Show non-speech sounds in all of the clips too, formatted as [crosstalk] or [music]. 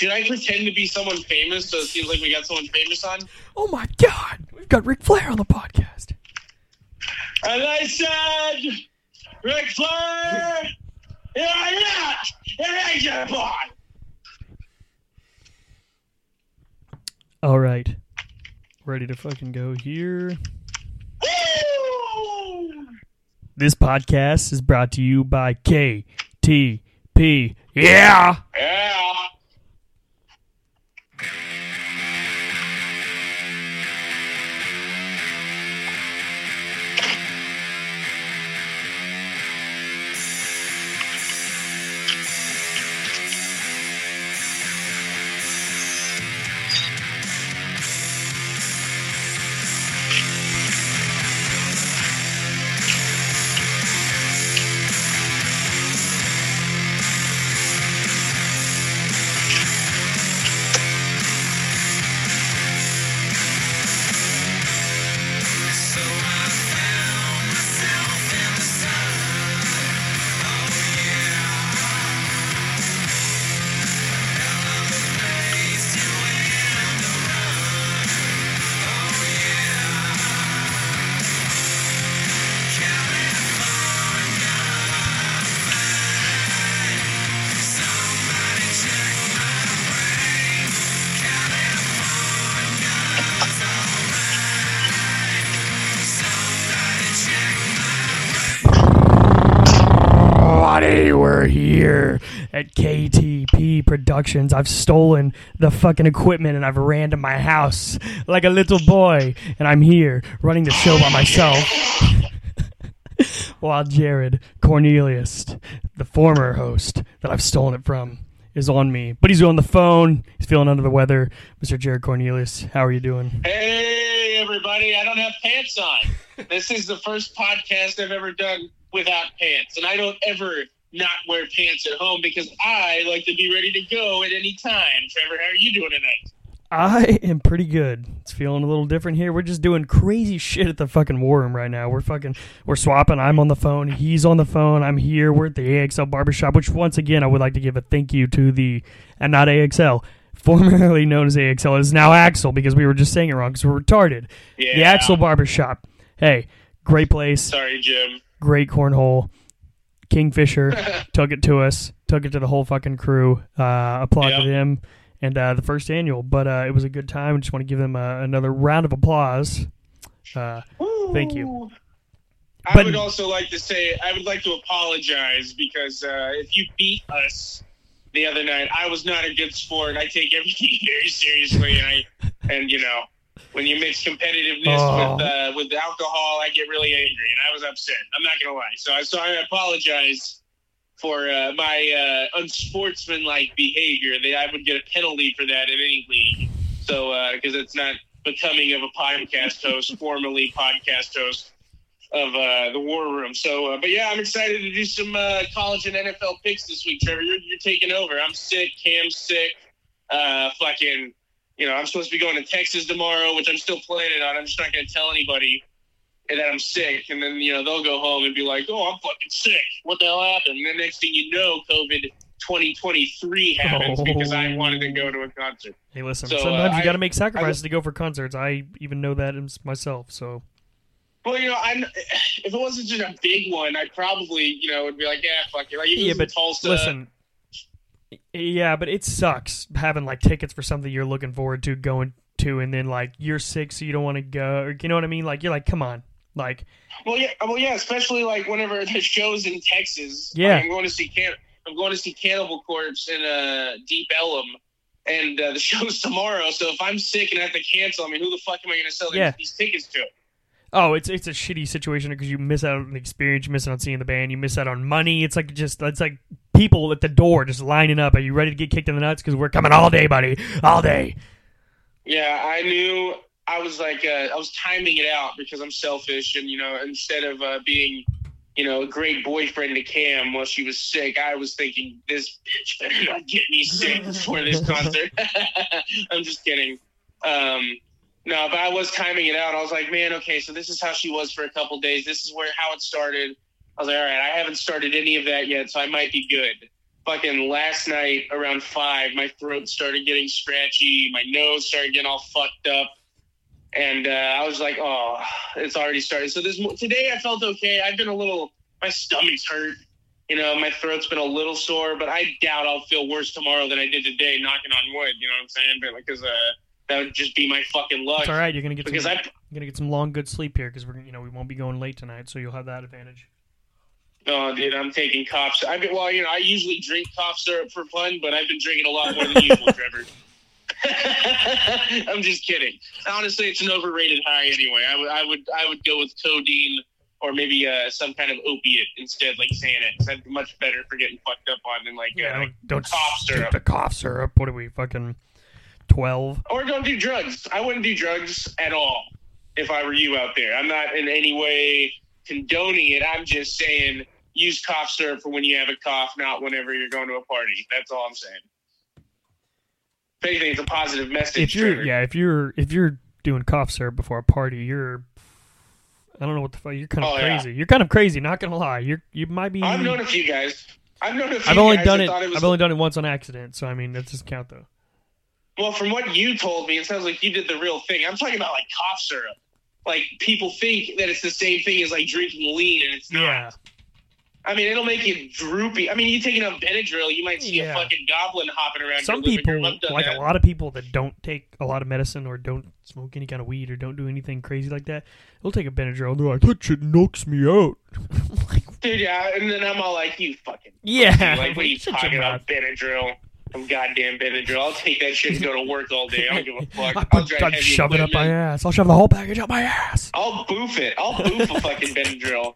Should I pretend to be someone famous so it seems like we got someone famous on? Oh my god, we've got Ric Flair on the podcast. And I said, Ric Flair, you're not an Asian boy. All right, ready to fucking go here. Woo! This podcast is brought to you by KTP. Yeah. Yeah. I've stolen the fucking equipment and I've ran to my house like a little boy, and I'm here running the show by myself. [laughs] While Jared Cornelius, the former host that I've stolen it from, is on me. But he's on the phone. He's feeling under the weather. Mr. Jared Cornelius, how are you doing? Hey, everybody. I don't have pants on. [laughs] this is the first podcast I've ever done without pants. And I don't ever not wear pants at home because I like to be ready to go at any time. Trevor, how are you doing tonight? I am pretty good. It's feeling a little different here. We're just doing crazy shit at the fucking war room right now. We're fucking we're swapping. I'm on the phone. He's on the phone. I'm here. We're at the AXL barbershop, which once again I would like to give a thank you to the and not AXL, [laughs] formerly known as AXL, it is now Axel because we were just saying it wrong because we're retarded. Yeah. The Axel barbershop. Hey, great place, Sorry, Jim. great cornhole. Kingfisher [laughs] took it to us, took it to the whole fucking crew. Uh, applauded Yeah. him and uh, the first annual, but uh, it was a good time. I just want to give them uh, another round of applause. Uh, Thank you. I But- would also like to say I would like to apologize because uh, if you beat us the other night, I was not a good sport. I take everything [laughs] very seriously, and I and you know when you mix competitiveness Oh. with uh, with alcohol, I get really angry, and I was upset. I'm not gonna lie. So I so I apologize for uh, my uh, unsportsmanlike behavior. That I would get a penalty for that in any league. So because it's not becoming of a podcast host, formerly podcast host of uh, the War Room. So, uh, but yeah, I'm excited to do some uh, college and NFL picks this week, Trevor. You're, you're taking over. I'm sick. Cam's sick. Uh, fucking, you know, I'm supposed to be going to Texas tomorrow, which I'm still planning on. I'm just not going to tell anybody that I'm sick, and then you know they'll go home and be like, "Oh, I'm fucking sick. What the hell happened?" And then next thing you know, COVID 2023 happens because I wanted to go to a concert. hey, listen, So, uh, sometimes you got to make sacrifices to go for concerts. I even know that myself. So Well, you know, I'm if it wasn't just a big one, I probably, you know, would be like, yeah, fuck it. Like, yeah, but Tulsa, listen. Yeah, but it sucks having like tickets for something you're looking forward to going to, and then like you're sick, so you don't want to go. Or, you know what I mean? Like you're like, come on, like Well, yeah, well, yeah, especially like whenever [laughs] the show's in Texas. Yeah. Like, I'm going to see can I'm going to see Cannibal Corpse in uh, Deep Ellum, and uh, the [laughs] show's tomorrow. So if I'm sick and I have to cancel, I mean, who the fuck am I going to sell Yeah. these tickets to? Oh, it's it's a shitty situation because you miss out on the experience, you miss out on seeing the band, you miss out on money. It's like just it's like people at the door just lining up. Are you ready to get kicked in the nuts? Because we're coming all day, buddy, all day. Yeah, I knew I was like uh, I was timing it out because I'm selfish, and you know, instead of uh, being you know a great boyfriend to Cam while she was sick, I was thinking this bitch better not get me sick before this concert. [laughs] I'm just kidding. Um, no, but I was timing it out. I was like, man, okay, so this is how she was for a couple days. This is where how it started. I was like, all right, I haven't started any of that yet, so I might be good. Fucking last night around five, my throat started getting scratchy, my nose started getting all fucked up, and uh, I was like, oh, it's already started. So this today I felt okay. I've been a little, my stomach's hurt. You know, my throat's been a little sore, but I doubt I'll feel worse tomorrow than I did today. Knocking on wood, you know what I'm saying? But like, because uh, that would just be my fucking luck. It's all right. You're gonna get Because some, I, you're gonna get some long good sleep here because we're you know we won't be going late tonight, so you'll have that advantage. Oh dude, I'm taking cough. syrup. I've been, well, you know, I usually drink cough syrup for fun, but I've been drinking a lot more than usual, [laughs] Trevor. [laughs] I'm just kidding. Honestly, it's an overrated high anyway. I would, I would, I would go with codeine or maybe uh, some kind of opiate instead, like Xanax. Be much better for getting fucked up on than like Yeah, uh, don't, don't cough syrup. to cough syrup. What are we fucking twelve? or don't do drugs. I wouldn't do drugs at all if I were you out there. I'm not in any way condoning it. I'm just saying use cough syrup for when you have a cough, not whenever you're going to a party. That's all I'm saying. If anything, it's a positive message. If you're yeah, if you're if you're doing cough syrup before a party, you're I don't know what the fuck. You're kind of Oh, yeah. crazy. You're kind of crazy. Not gonna lie. You're you might be. I've known a few guys. I've known a few I've only guys done it. it I've only done it once on accident. So I mean, that doesn't count though. Well, from what you told me, it sounds like you did the real thing. I'm talking about like cough syrup. Like people think that it's the same thing as like drinking lean, and it's not. Yeah. I mean, it'll make you droopy. I mean, you take enough Benadryl, you might see Yeah. a fucking goblin hopping around. Some people, room. I've done like that. a lot of people that don't take a lot of medicine or don't smoke any kind of weed or don't do anything crazy like that, they'll take a Benadryl. and They're like, that shit knocks me out. [laughs] like, dude. Yeah, and then I'm all like, you fucking. yeah. Like, what are you [laughs] talking about, Benadryl? Some goddamn Benadryl. I'll take that shit and go to work all day. I don't give a fuck. I I'll put, drive I'd heavy shove it up my ass. I'll shove the whole package up my ass. I'll boof it. I'll boof a fucking Benadryl.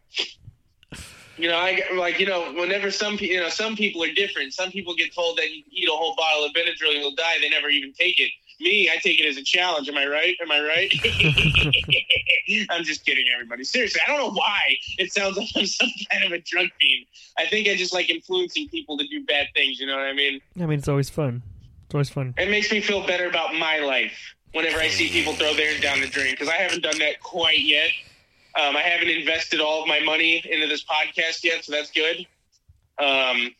You know, I like you know, whenever some you know some people are different. Some people get told that you eat a whole bottle of Benadryl and you'll die. They never even take it. Me, I take it as a challenge. Am I right? Am I right? [laughs] I'm just kidding, everybody. Seriously, I don't know why it sounds like I'm some kind of a drug fiend. I think I just like influencing people to do bad things. You know what I mean? I mean, it's always fun. It's always fun. It makes me feel better about my life whenever I see people throw theirs down the drain because I haven't done that quite yet. Um, I haven't invested all of my money into this podcast yet, so that's good. Um,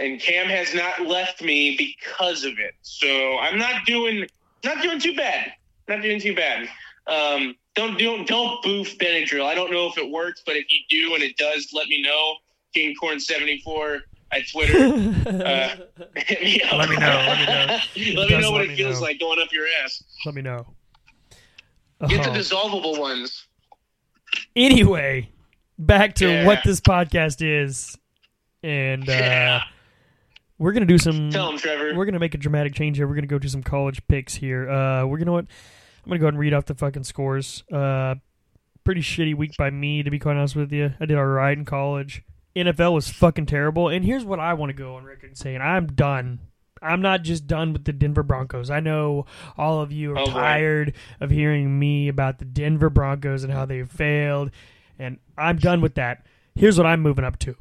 and Cam has not left me because of it, so I'm not doing not doing too bad. Not doing too bad. Um, don't don't don't boof Benadryl. I don't know if it works, but if you do and it does, let me know. King Corn seventy four at Twitter. [laughs] Uh, hit me up. Let me know, let me know. [laughs] let me know what it feels know. like going up your ass. Let me know. Get the Oh. dissolvable ones. Anyway, back to Yeah. what this podcast is, and uh, Yeah. We're gonna do some. Tell him, Trevor. We're gonna make a dramatic change here. We're gonna go to some college picks here. Uh, we're gonna what? I'm gonna go ahead and read off the fucking scores. Uh, pretty shitty week by me, to be quite honest with you. I did all right in college. NFL was fucking terrible. And here's what I want to go on record saying: I'm done. I'm not just done with the Denver Broncos. I know all of you are Oh, boy. tired of hearing me about the Denver Broncos and how they failed, and I'm done with that. Here's what I'm moving up to.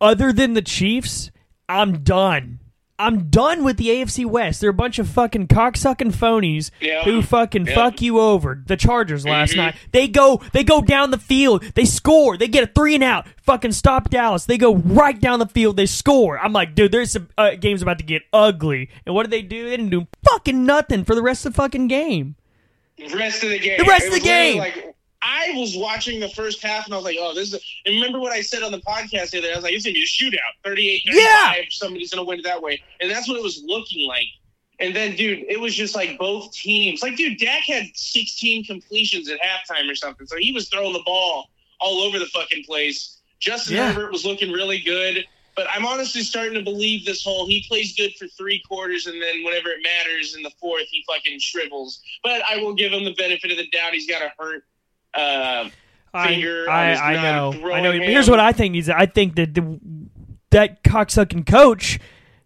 Other than the Chiefs, I'm done. I'm done with the AFC West. They're a bunch of fucking cocksucking phonies Yeah. who fucking Yeah. fuck you over. The Chargers last Mhm. night. They go they go down the field. They score. They get a three and out. Fucking stop Dallas. They go right down the field. They score. I'm like, dude, there's some uh, games about to get ugly. And what did they do? They didn't do fucking nothing for the rest of the fucking game. rest of the game. The rest It of the game. Like I was watching the first half and I was like, oh, this is. And remember what I said on the podcast the other day? I was like, it's gonna be a shootout, 38 Yeah. Somebody's gonna win it that way, and that's what it was looking like. And then, dude, it was just like both teams. Like, dude, Dak had 16 completions at halftime or something, so he was throwing the ball all over the fucking place. Justin Yeah. Herbert was looking really good. But I'm honestly starting to believe this whole he plays good for three quarters and then whenever it matters in the fourth he fucking shrivels. But I will give him the benefit of the doubt. He's got a hurt uh, I, Finger I, his I know. I know. hand. Here's what I think needs. I think that the, that cocksucking coach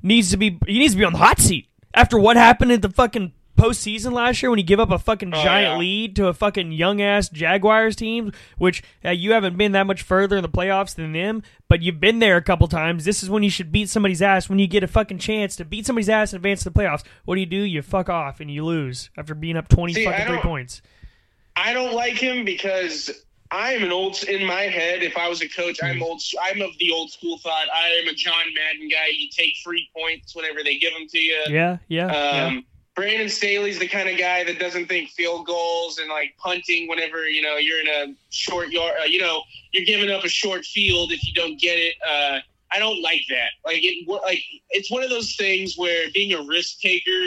needs to be. He needs to be on the hot seat after what happened at the fucking postseason last year when he gave up a fucking Oh, giant yeah. lead to a fucking young ass Jaguars team. Which uh, you haven't been that much further in the playoffs than them, but you've been there a couple times. This is when you should beat somebody's ass. When you get a fucking chance to beat somebody's ass and advance to the playoffs, what do you do? You fuck off and you lose after being up twenty See, fucking three points. I don't like him because I'm an old in my head. If I was a coach, I'm Hmm. old. I'm of the old school thought. I am a John Madden guy. You take free points whenever they give them to you. Yeah, yeah, yeah. Um, Brandon Staley's the kind of guy that doesn't think field goals and like punting whenever you know you're in a short yard. Uh, you know you're giving up a short field if you don't get it. Uh, I don't like that. Like it, like it's one of those things where being a risk taker,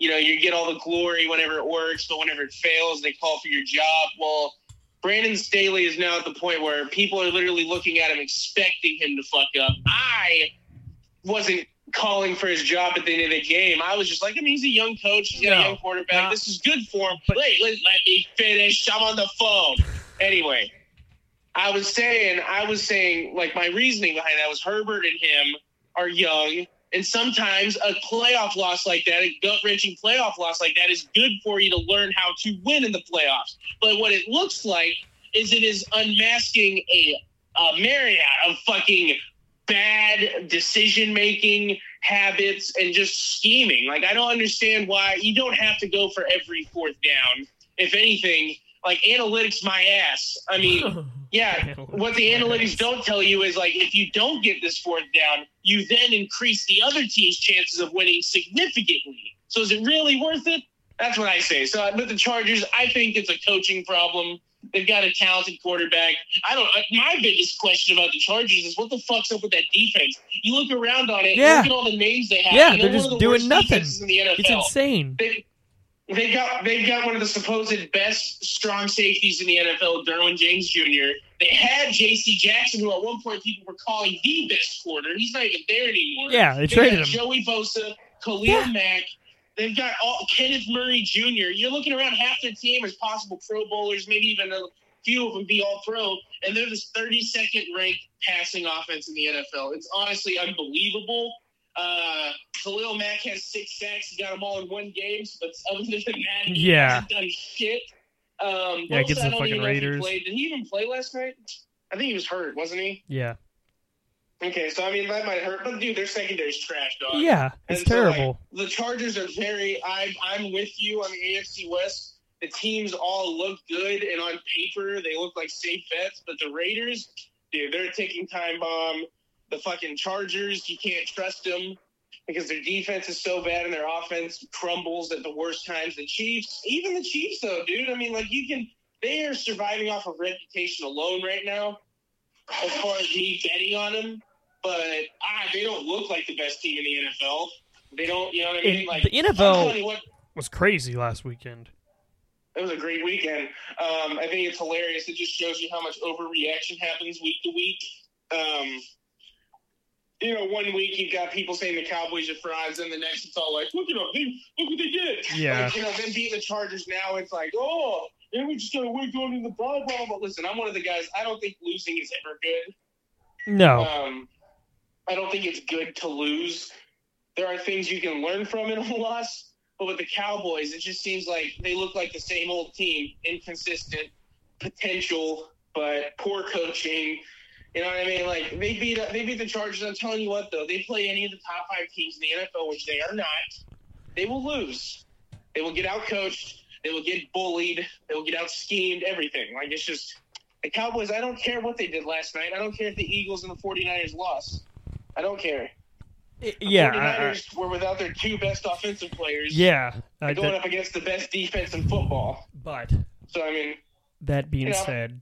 you know, you get all the glory whenever it works, but whenever it fails, they call for your job. Well, Brandon Staley is now at the point where people are literally looking at him, expecting him to fuck up. I wasn't calling for his job at the end of the game. I was just like, I mean, he's a young coach, he's got No, a young quarterback. not- this is good for him. But- Wait, let, let me finish. I'm on the phone. Anyway, I was saying, I was saying, like my reasoning behind that was Herbert and him are young, and sometimes a playoff loss like that, a gut wrenching playoff loss like that, is good for you to learn how to win in the playoffs. But what it looks like is it is unmasking a, a myriad of fucking bad decision making habits and just scheming. Like I don't understand why you don't have to go for every fourth down. If anything, like analytics my ass. I mean, [laughs] yeah, what the analytics don't tell you is like if you don't get this fourth down, you then increase the other team's chances of winning significantly. So is it really worth it? That's what I say. So uh, with the Chargers, I think it's a coaching problem. They've got a talented quarterback. I don't. Uh, my biggest question about the Chargers is what the fuck's up with that defense? You look around on it. Yeah. Look at all the names they have. Yeah, they're just the doing nothing. In the. It's insane. They, they got they've got one of the supposed best strong safeties in the NFL, Derwin James Jr. They had J.C. Jackson, who at one point people were calling the best corner. He's not even there anymore. Yeah, they They traded him. Joey Bosa, Khalil Yeah. Mack. They've got all Kenneth Murray Jr. You're looking around half their team as possible Pro Bowlers, maybe even a few of them be all pro, and they're the 32nd ranked passing offense in the NFL. It's honestly unbelievable. Uh, Khalil Mack has six sacks. He got them all in one game, but other than that, he Yeah. hasn't done shit. Um, Yeah, against the fucking even know if he Raiders. played. Did he even play last night? I think he was hurt, wasn't he? Yeah, Okay, so I mean that might hurt, but dude, their secondary's trash, dog. yeah, it's so, like, terrible. the Chargers are very. I'm I'm with you on the AFC West. The teams all look good, and on paper they look like safe bets. But the Raiders, dude, they're a ticking time bomb. The fucking Chargers, you can't trust them because their defense is so bad and their offense crumbles at the worst times. The Chiefs, even the Chiefs, though, dude. I mean, like you can. They are surviving off of reputation alone right now, as far as me betting on them. But ah, they don't look like the best team in the NFL. They don't, you know what I mean? It- like the NFL what, was crazy last weekend. it was a great weekend. Um, I think it's hilarious. It just shows you how much overreaction happens week to week. Um, you know, one week you've got people saying the Cowboys are frauds, and the next it's all like, look at them, they, look what they did. Yeah. Like, you know, them beating the Chargers now, it's like, oh, yeah, we just got to win going in the ball, blah, blah. Listen, I'm one of the guys. I don't think losing is ever good. No, Um, I don't think it's good to lose. There are things you can learn from in a [laughs] loss, but with the Cowboys, it just seems like they look like the same old team, inconsistent, potential, but poor coaching. You know what I mean? Like they beat they beat the Chargers. I'm telling you what, though, they play any of the top five teams in the NFL, which they are not. They will lose. They will get out coached. They will get bullied. They will get out schemed. Everything. Like it's just the Cowboys. I don't care what they did last night. I don't care if the Eagles and the 49ers lost. I don't care. Yeah, I- I- were without their two best offensive players. yeah. I- Going that- up against the best defense in football. but So I mean, that being You know, said,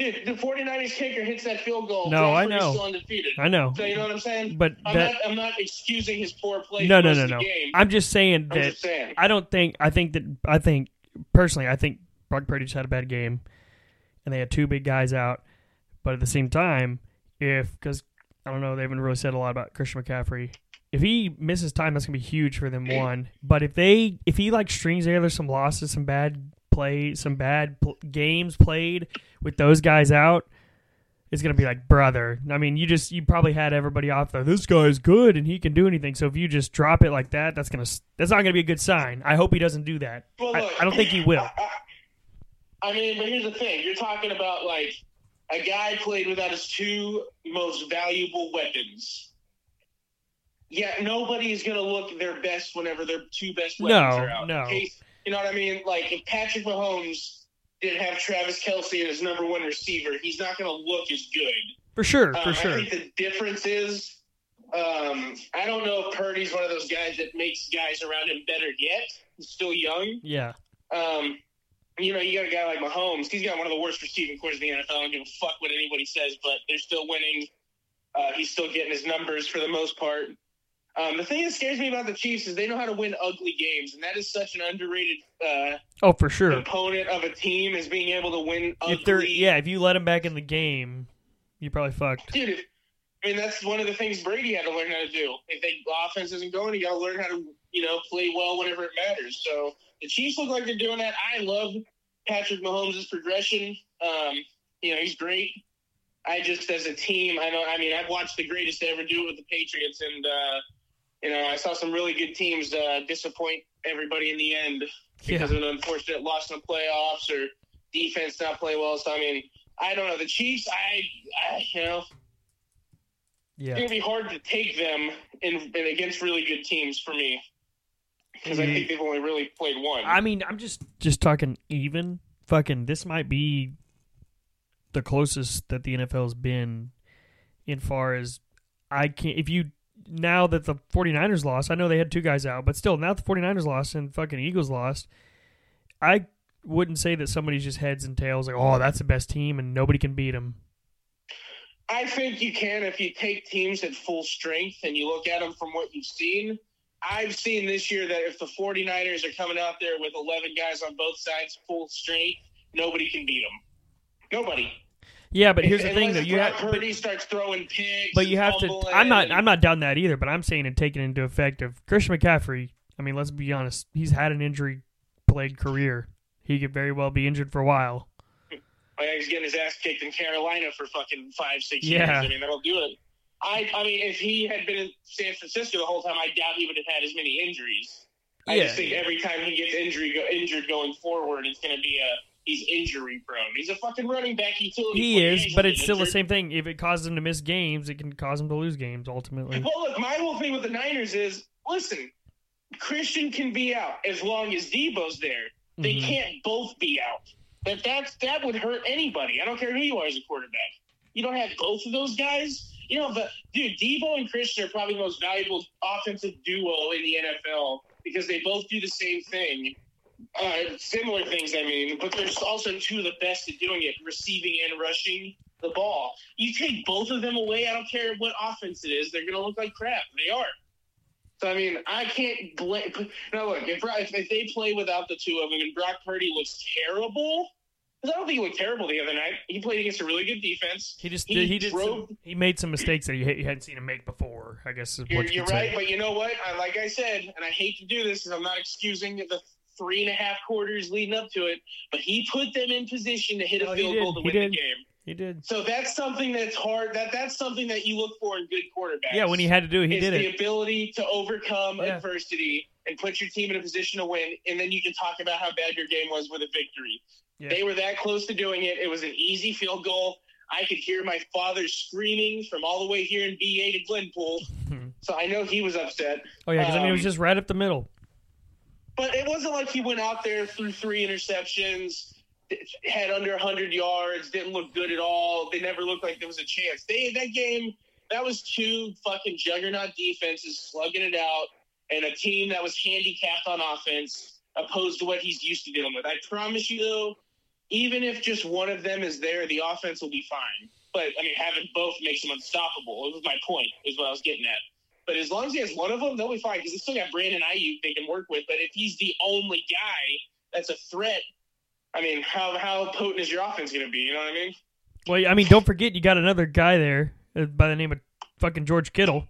dude, the 49ers kicker hits that field goal. No, I know. Still undefeated. I know. So you know what I'm saying? But I'm that not. I'm not excusing his poor play. no, no, no, no. Game. I'm just saying that just saying. I don't think I think that I think personally I think Brock Purdy just had a bad game, and they had two big guys out. But at the same time, if because I don't know, they haven't really said a lot about Christian McCaffrey. If he misses time, that's gonna be huge for them. One, but if they if he like strings together some losses, some bad play, some bad pl- games played with those guys out. It's gonna be like brother. I mean, you just you probably had everybody off there. This guy's good and he can do anything. So if you just drop it like that, that's gonna that's not gonna be a good sign. I hope he doesn't do that. Well, I, look, I don't think he will. I, I mean, but here's the thing: you're talking about like a guy played without his two most valuable weapons. Yeah, nobody's gonna look their best whenever their two best weapons No, are out. no. Case- you know what I mean? Like if Patrick Mahomes didn't have Travis Kelce as number one receiver, he's not going to look as good. For sure, for Um, sure. I think the difference is, um, I don't know if Purdy's one of those guys that makes guys around him better yet. He's still young. Yeah. Um, you know, you got a guy like Mahomes. He's got one of the worst receiving corps in the NFL. I don't give a fuck what anybody says, but they're still winning. Uh, he's still getting his numbers for the most part. Um, the thing that scares me about the Chiefs is they know how to win ugly games, and that is such an underrated uh, Oh, for sure. component of a team is being able to win ugly. If they're yeah, if you let them back in the game, you probably fucked. dude. if- I mean, that's one of the things Brady had to learn how to do. If the offense isn't going, you got to learn how to, you know, play well whenever it matters. So the Chiefs look like they're doing that. I love Patrick Mahomes' progression. Um, you know, he's great. I just, as a team, I know. I mean, I've watched the greatest to ever do it with the Patriots, and uh, you know, I saw some really good teams uh, disappoint everybody in the end Yeah. because of an unfortunate loss in the playoffs or defense not play well. So I mean, I don't know. The Chiefs, I, I you know, yeah. it's Yeah. gonna be hard to take them in, in against really good teams for me because I think they've only really played one. I mean, I'm just just talking even. Fucking, this might be the closest that the NFL's been in far as I can't. If you now that the 49ers lost, I know they had two guys out, but still, now the 49ers lost and fucking Eagles lost, I wouldn't say that somebody's just heads and tails like, oh, that's the best team and nobody can beat them. I think you can if you take teams at full strength and you look at them from what you've seen. I've seen this year that if the 49ers are coming out there with 11 guys on both sides full strength, nobody can beat them. Nobody. Yeah, but here's the thing, though. You have, Purdy starts throwing picks. but you have to. I'm not. I'm not down that either. But I'm saying and taking into effect of Christian McCaffrey. I mean, let's be honest. He's had an injury plagued career. He could very well be injured for a while. Oh, yeah, he's getting his ass kicked in Carolina for fucking five, six Yeah. years. I mean, that'll do it. I, I mean, if he had been in San Francisco the whole time, I doubt he would have had as many injuries. I Yeah. just think every time he gets injury go, injured going forward, it's going to be a he's injury prone. He's a fucking running back utility. He player. is, He's but it's still the same thing. If it causes him to miss games, it can cause him to lose games ultimately. Well, look, my whole thing with the Niners is listen, Christian can be out as long as Deebo's there. They Mhm. can't both be out. That that's that would hurt anybody. I don't care who you are as a quarterback. You don't have both of those guys. You know, the dude, Deebo and Christian are probably the most valuable offensive duo in the NFL because they both do the same thing. Uh, similar things, I mean, but there's also two of the best at doing it, receiving and rushing the ball. You take both of them away, I don't care what offense it is, they're going to look like crap. They are. So, I mean, I can't blame. Now, look, if, if, they play without the two of them and Brock Purdy looks terrible, because I don't think he looked terrible the other night. He played against a really good defense. He just He he did drove- some, he made some mistakes that he hadn't seen him make before. I guess is You're, you you're right, say. but you know what? I, like I said, and I hate to do this because I'm not excusing the three and a half quarters leading up to it, but he put them in position to hit a Oh, field goal to He win did. the game. He did. So that's something that's hard. That that's something that you look for in good quarterbacks. Yeah, when he had to do it, he did the it. The ability to overcome Yeah. adversity and put your team in a position to win, and then you can talk about how bad your game was with a victory. Yeah. They were that close to doing it. It was an easy field goal. I could hear my father screaming from all the way here in BA to Glenpool, [laughs] so I know he was upset. Oh yeah, because I mean it was Um, just right up the middle. But it wasn't like he went out there threw three interceptions, had under 100 yards, didn't look good at all. They never looked like there was a chance. They that game that was two fucking juggernaut defenses slugging it out, and a team that was handicapped on offense opposed to what he's used to dealing with. I promise you though, even if just one of them is there, the offense will be fine. But I mean, having both makes them unstoppable. It was my point, is what I was getting at. But as long as he has one of them, they'll be fine because they still got Brandon Aiyuk they can work with. But if he's the only guy that's a threat, I mean, how how potent is your offense going to be? You know what I mean? Well, I mean, don't forget you got another guy there uh, by the name of fucking George Kittle.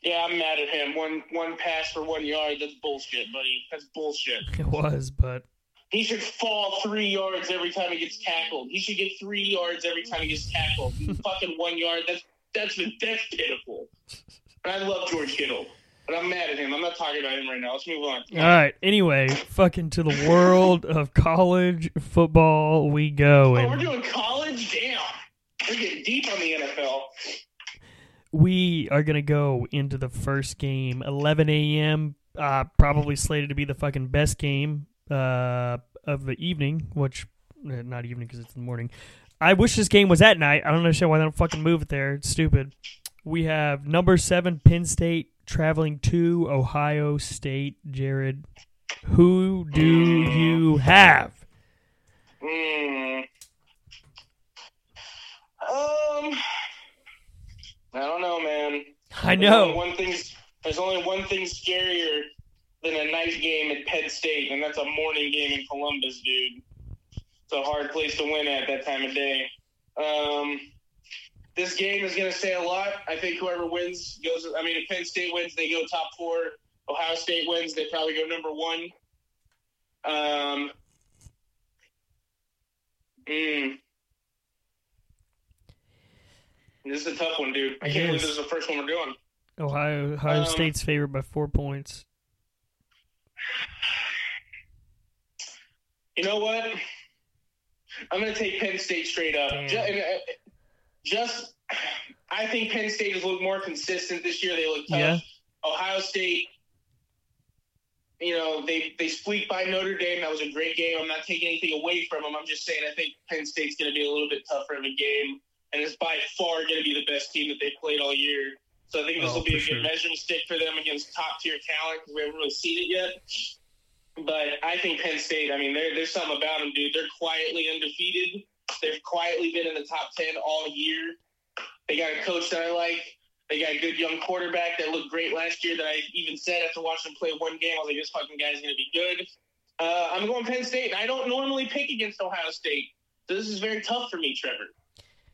Yeah, I'm mad at him. One one pass for one yard. That's bullshit, buddy. That's bullshit. [laughs] It was, but He should fall three yards every time he gets tackled. He should get three yards every time he gets tackled. [laughs] Fucking one yard. That's that's that's pitiful. And I love George Kittle, but I'm mad at him. I'm not talking about him right now. Let's move on. all right. Anyway, fucking to the world of college football we go, Oh, we're doing college. Damn, we're getting deep on the NFL. we are gonna go into the first game, 11 a.m. Uh, probably slated to be the fucking best game. Uh, of the evening, which uh, not evening because it's in the morning. I wish this game was at night. I don't understand why they don't fucking move it there. It's stupid. We have number seven Penn State traveling to Ohio State. Jared, who do you have? Hmm. Um, I don't know, man. I There's know. one thing. There's only one thing scarier than a night game at Penn State, and that's a morning game in Columbus, dude. It's a hard place to win at that time of day. Um, this game is going to say a lot. I think whoever wins goes. I mean, if Penn State wins, they go top four. Ohio State wins, they probably go number one. Um. mm. This is a tough one, dude. I It can't believe this is the first one we're doing. Ohio Ohio Um, State's favored by four points. You know what? I'm going to take Penn State straight up. Damn. Ju- and, uh, Just, I think Penn State has looked more consistent this year. They look tough. Yeah. Ohio State, you know, they they squeaked by Notre Dame. That was a great game. I'm not taking anything away from them. I'm just saying I think Penn State's going to be a little bit tougher of a game, and it's by far going to be the best team that they've played all year. So I think this Oh, will be a sure. good measuring stick for them against top tier talent because we haven't really seen it yet. But I think Penn State. I mean, there, there's something about them, dude. They're quietly undefeated. They've quietly been in the top ten all year. They got a coach that I like. They got a good young quarterback that looked great last year. That I even said after watching him play one game, I was like, this fucking guy's going to be good. Uh, I'm going Penn State, and I don't normally pick against Ohio State, so this is very tough for me, Trevor.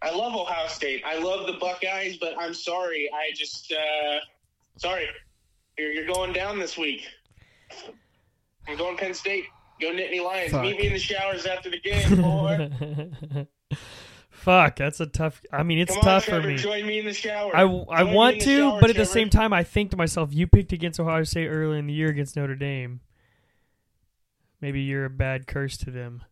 I love Ohio State. I love the Buckeyes, but I'm sorry. I just uh, sorry. You're, you're going down this week. I'm going Penn State. Go Nittany Lions. Fuck. Meet me in the showers after the game, boy. [laughs] Fuck, that's a tough. I mean, it's on, tough for me. Join me in the shower. I, I Join want to, shower, but at the same time, I think to myself, you picked against Ohio State early in the year against Notre Dame. Maybe you're a bad curse to them.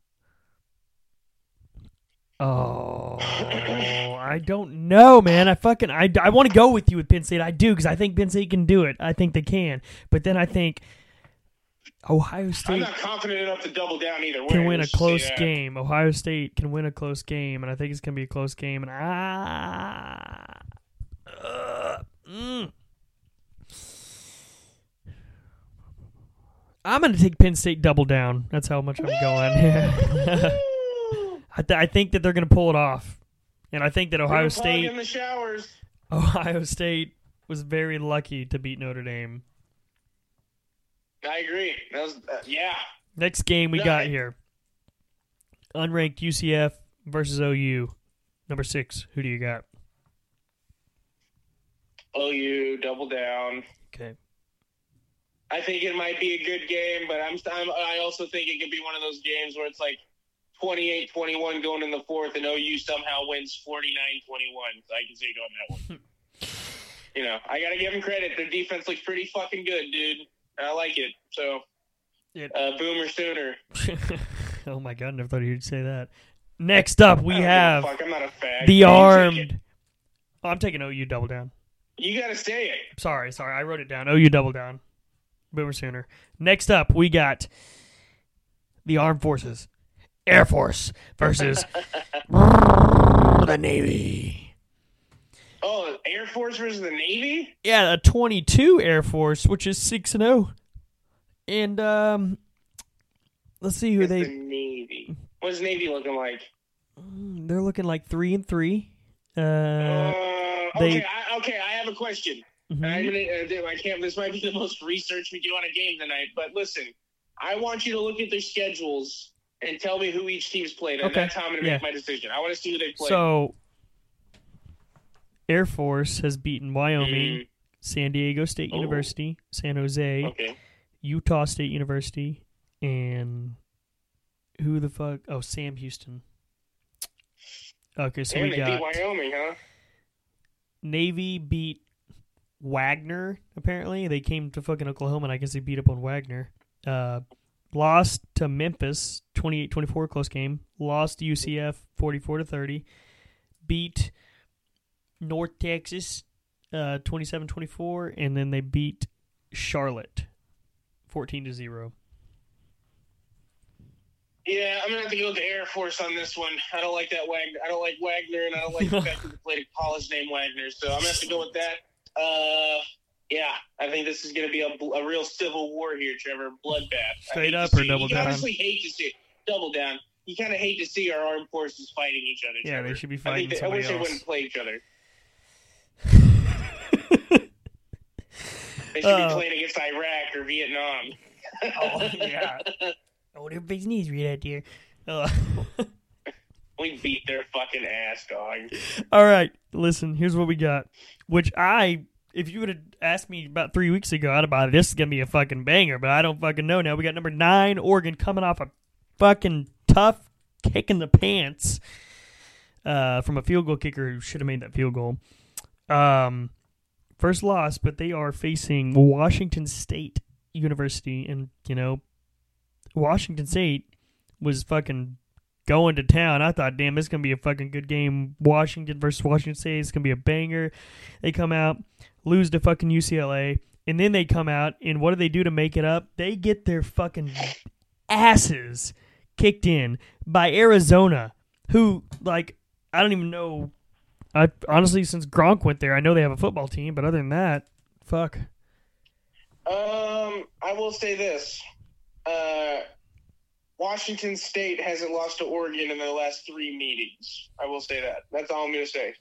Oh, I don't know, man. I fucking I, I want to go with you with Penn State. I do because I think Penn State can do it. I think they can, but then I think Ohio State. I'm not confident enough to double down either way. can win a Let's just say close game. Ohio State can win a close game, and I think it's gonna be a close game. And ah, uh, mm. I'm gonna take Penn State double down. That's how much I'm going. [laughs] I, th- I think that they're gonna pull it off, and I think that Ohio State, in the showers. [laughs] Ohio State was very lucky to beat Notre Dame. I agree. That was uh, yeah. Next game we No, got I- here. Unranked UCF versus OU. Number six. Who do you got? OU double down. Okay. I think it might be a good game, but I'm, I'm I also think it could be one of those games where it's like 28-21 going in the fourth, and OU somehow wins 49-21. So I can see it going that one. [laughs] you know, I got to give them credit. Their defense looks pretty fucking good, dude. I like it. So, It- uh, Boomer Sooner. [laughs] oh my god, never thought you'd say that. Next up, we I don't give a have Fuck, I'm not a fag. the armed. Oh, I'm taking OU double down. You got to say it. Sorry, sorry, I wrote it down. OU double down. Boomer sooner. Next up, we got the armed forces, Air Force versus [laughs] [laughs] the Navy. Oh, Air Force versus the Navy. Yeah, a 22 Air Force, which is 6 and 0. And um let's see who It's they the Navy. What's Navy looking like? they're looking like 3 and 3. Uh, Uh, they- okay, I, okay. I have a question. mhm. I'm gonna, uh, I can't. This might be the most research we do on a game tonight. But listen, I want you to look at their schedules and tell me who each team's played, and Okay, that's how I'm going to yeah. make my decision. I want to see who they played. So Air Force has beaten Wyoming, Mm, San Diego State Oh. University, San Jose, okay. Utah State University, and who the fuck? Oh, Sam Houston. Okay, so and we they got beat Wyoming, huh? Navy beat Wagner. Apparently, they came to fucking Oklahoma, and I guess they beat up on Wagner. Uh, lost to Memphis, 28-24, close game. Lost to UCF, forty-four to thirty. Beat North Texas, uh, 27-24, and then they beat Charlotte, fourteen to zero. Yeah, I'm gonna have to go with the Air Force on this one. I don't like that Wagner. I don't like Wagner, and I don't like the fact that they played a college named Wagner. So I'm gonna have to go with that. Uh, yeah, I think this is gonna be a, a real civil war here, Trevor. Bloodbath. I Straight up or double you down? honestly hate to see it. double down. You kind of hate to see our armed forces fighting each other. Yeah, they should be I fighting think they, I wish they wouldn't play each other. They should Oh. be playing against Iraq or Vietnam. Oh, yeah. [laughs] oh, their big knees right out there. Uh, we beat their fucking ass, dog. all right, listen. Here's what we got. Which I, if you would have asked me about three weeks ago, I'd have bought this is gonna be a fucking banger. But I don't fucking know now. We got number nine, Oregon, coming off a fucking tough kick in the pants uh, from a field goal kicker who should have made that field goal. Um, first loss, but they are facing Washington State University, and you know, Washington State was fucking going to town. I thought, damn, it's gonna be a fucking good game. Washington versus Washington State. It's gonna be a banger. They come out, lose to fucking UCLA, and then they come out, and what do they do to make it up? They get their fucking asses kicked in by Arizona, who like I don't even know. I honestly, since Gronk went there, I know they have a football team, but other than that, fuck. Um, I will say this: uh, Washington State hasn't lost to Oregon in their last three meetings. I will say that. That's all I'm going to say.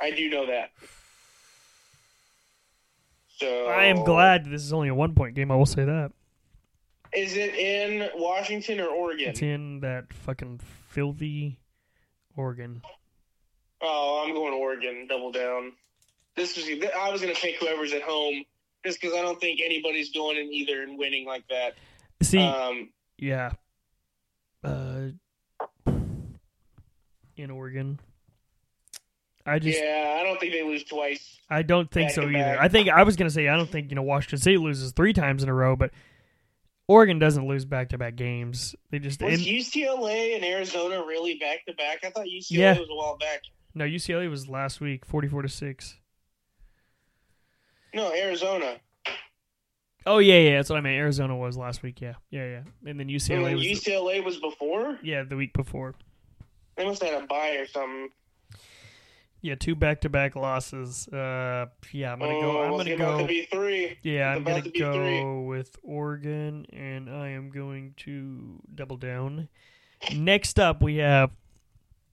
I do know that. So I am glad this is only a one point game. I will say that. Is it in Washington or Oregon? It's in that fucking filthy Oregon. Oh, I'm going Oregon. Double down. This was. I was going to pick whoever's at home, just because I don't think anybody's going in either and winning like that. See, Um, yeah. Uh, in Oregon. I just yeah, I don't think they lose twice. I don't think so either. back. I think I was gonna say I don't think you know Washington State loses three times in a row, but Oregon doesn't lose back to back games. They just Was and, UCLA and Arizona really back to back? I thought UCLA Yeah. was a while back. No UCLA was last week, forty four to six. No, Arizona. Oh yeah, yeah, that's what I meant. Arizona was last week, yeah, yeah, yeah, and then And UCLA then was the- UCLA was before. yeah the week before. They must have had a bye or something. Yeah, two back to back losses. Uh, yeah, I'm gonna oh, go. I'm gonna go. to be three. Yeah, It's I'm gonna to go three. with Oregon, and I am going to double down. Next up, we have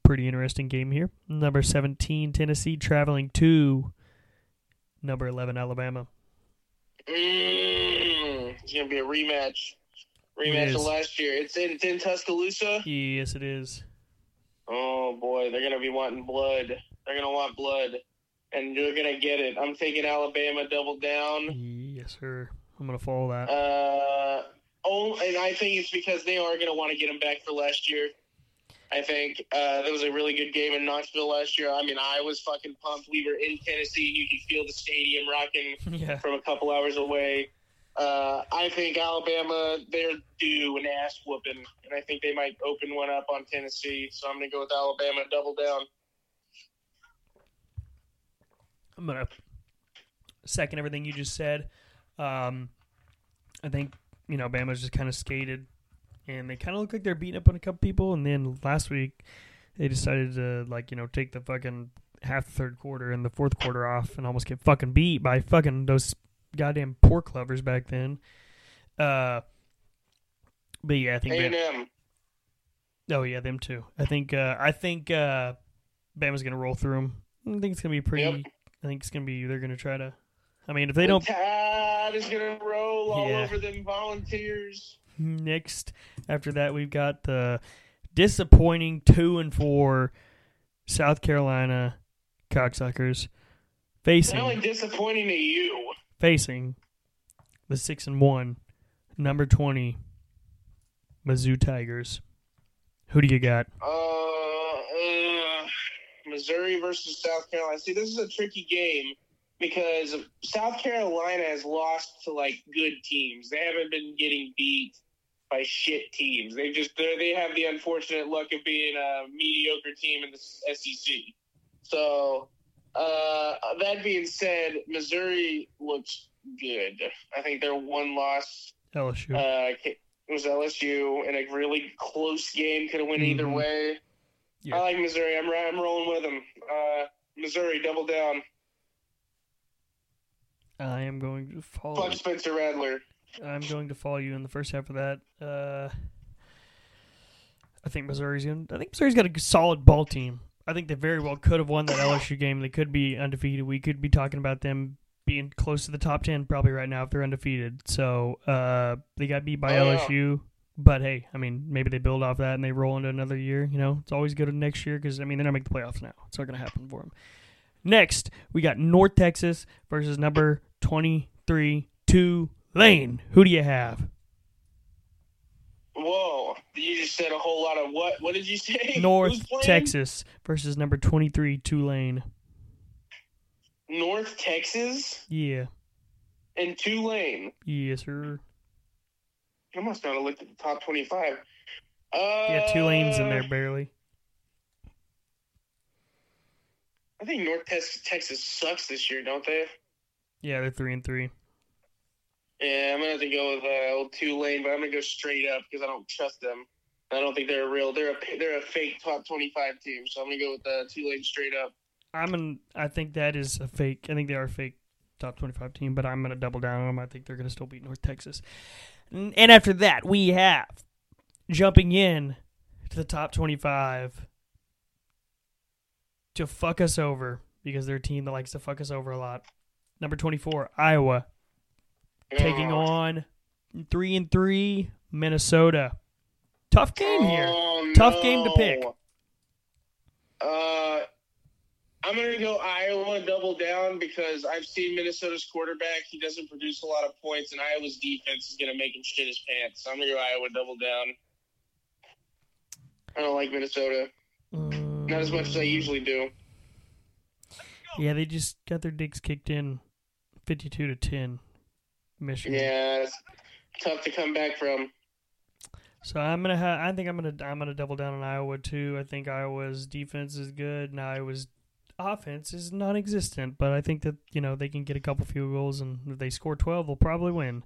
pretty interesting game here. Number 17, Tennessee traveling to number 11, Alabama. Mm, it's gonna be a rematch. Rematch of last year. It's in, it's in Tuscaloosa. Yes, it is. Oh boy, they're gonna be wanting blood. They're gonna want blood, and you're gonna get it. I'm taking Alabama double down. Yes, sir. I'm gonna follow that. Uh, oh, and I think it's because they are going to want to get him back for last year. I think uh, that was a really good game in Knoxville last year. I mean, I was fucking pumped. We were in Tennessee. You could feel the stadium rocking [laughs] yeah. from a couple hours away. Uh, I think Alabama, they're due an ass whooping, and I think they might open one up on Tennessee. So I'm going to go with Alabama double down. I'm gonna second everything you just said. Um, I think you know Bama's just kind of skated, and they kind of look like they're beating up on a couple people. And then last week, they decided to like you know take the fucking half the third quarter and the fourth quarter off, and almost get fucking beat by fucking those goddamn pork lovers back then. Uh, but yeah, I think. A&M. Oh yeah, them too. I think uh, I think uh, Bama's gonna roll through them. I think it's gonna be pretty. Yep. I think it's gonna be. They're gonna try to. I mean, if they don't The tide is going to roll all Yeah. over them volunteers. Next after that, we've got the disappointing two and four South Carolina cocksuckers facing Not only disappointing to you. facing the six and one number twenty Mizzou Tigers. Who do you got? Uh, uh, Missouri versus South Carolina. See, this is a tricky game because South Carolina has lost to like good teams. They haven't been getting beat by shit teams. They just they they have the unfortunate luck of being a mediocre team in the SEC. So, uh, that being said, Missouri looks good. I think their one loss LSU. uh, was LSU in a really close game. Could have went either Mhm. way. Yeah. I like Missouri. I'm I'm rolling with them. Uh, Missouri, double down. I am going to follow. Fuck Spencer Rattler. I'm going to follow you in the first half of that. Uh, I think Missouri's going. I think Missouri's got a solid ball team. I think they very well could have won that LSU game. They could be undefeated. We could be talking about them being close to the top ten probably right now if they're undefeated. So uh, they got beat by Oh, yeah. LSU. But hey, I mean, maybe they build off that and they roll into another year. You know, it's always good next year because I mean they're gonna make the playoffs now. It's not gonna happen for them. Next, we got North Texas versus number twenty-three Tulane. Who do you have? Whoa! You just said a whole lot of what? What did you [laughs] say? North? Texas versus number 23 Tulane. North Texas Yeah. and Tulane. Yes, sir. I must not have looked at the top twenty-five. Uh, Yeah, Tulane's in there barely. I think North Texas sucks this year, don't they? Yeah, they're 3 and 3. Yeah, I'm gonna have to go with uh, old Tulane, but I'm gonna go straight up because I don't trust them. I don't think they're real. They're a they're a fake top 25 team, so I'm gonna go with uh, Tulane straight up. I'm an I think that is a fake. I think they are a fake top 25 team, but I'm to double down on them. I think they're to still beat North Texas. And after that, we have jumping in to the top 25 to fuck us over because they're a team that likes to fuck us over a lot. Number 24, Iowa taking on 3 and 3 Minnesota. Tough game here. Oh, Tough game to pick. Uh, I'm gonna go Iowa double down because I've seen Minnesota's quarterback. He doesn't produce a lot of points, and Iowa's defense is gonna make him shit his pants. So I'm gonna go Iowa double down. I don't like Minnesota, not as much as I usually do. Yeah, they just got their dicks kicked in 52 to 10 Michigan. Yeah, it's tough to come back from. So I'm going to ha- I think I'm going to I'm going to double down on Iowa too. I think Iowa's defense is good and Iowa's offense is non-existent, but I think that, you know, they can get a couple field goals and if they score 12, they'll probably win.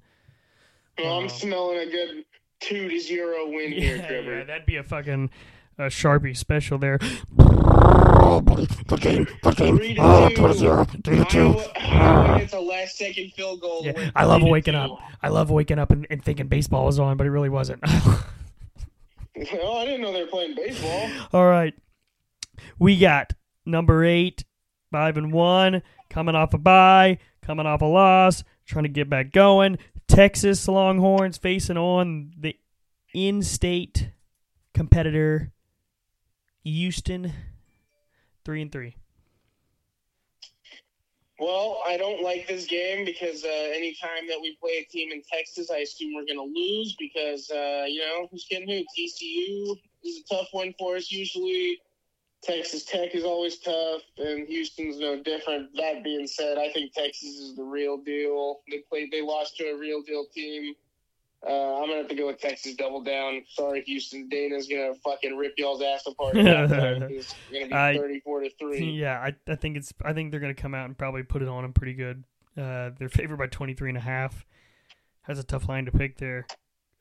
Well, I'm Oh. smelling a good two to zero win [laughs] here, Trevor. yeah, that'd be a fucking uh, Sharpie special there. Three to two. Iowa, Iowa gets a last second field goal. Yeah, I love waking up. I love waking up and, and thinking baseball was on, but it really wasn't. [laughs] Oh, I didn't know they were playing baseball. [laughs] All right. We got number eight, five and one, coming off a bye, coming off a loss, trying to get back going. Texas Longhorns facing on the in-state competitor Houston, three and three. Well, I don't like this game because uh, anytime that we play a team in Texas, I assume we're going to lose because, uh, you know, who's getting who? TCU is a tough one for us usually. Texas Tech is always tough, and Houston's no different. That being said, I think Texas is the real deal. They played, they lost to a real deal team. Uh, I'm gonna have to go with Texas double down. Sorry, Houston. Dana's gonna fucking rip y'all's ass apart. [laughs] It's gonna be I- 34 to three. [laughs] Yeah, I, I think it's I think they're going to come out and probably put it on them pretty good. Uh, they're favored by 23 and a half. That's a tough line to pick there.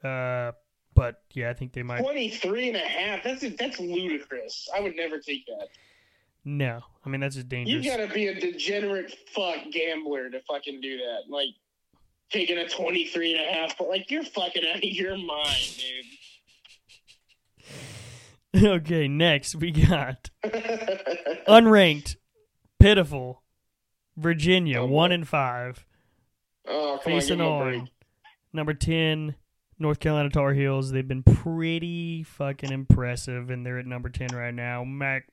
Uh, but yeah, I think they might. 23 and a half. That's that's ludicrous. I would never take that. No, I mean that's just dangerous. You gotta be a degenerate fuck gambler to fucking do that. Like taking a 23 and a half, but like you're fucking out of your mind, dude. [laughs] okay, next we got [laughs] unranked, pitiful, Virginia Oh, one and five oh, come on, facing a on number ten North Carolina Tar Heels. They've been pretty fucking impressive, and they're at number ten right now. Mack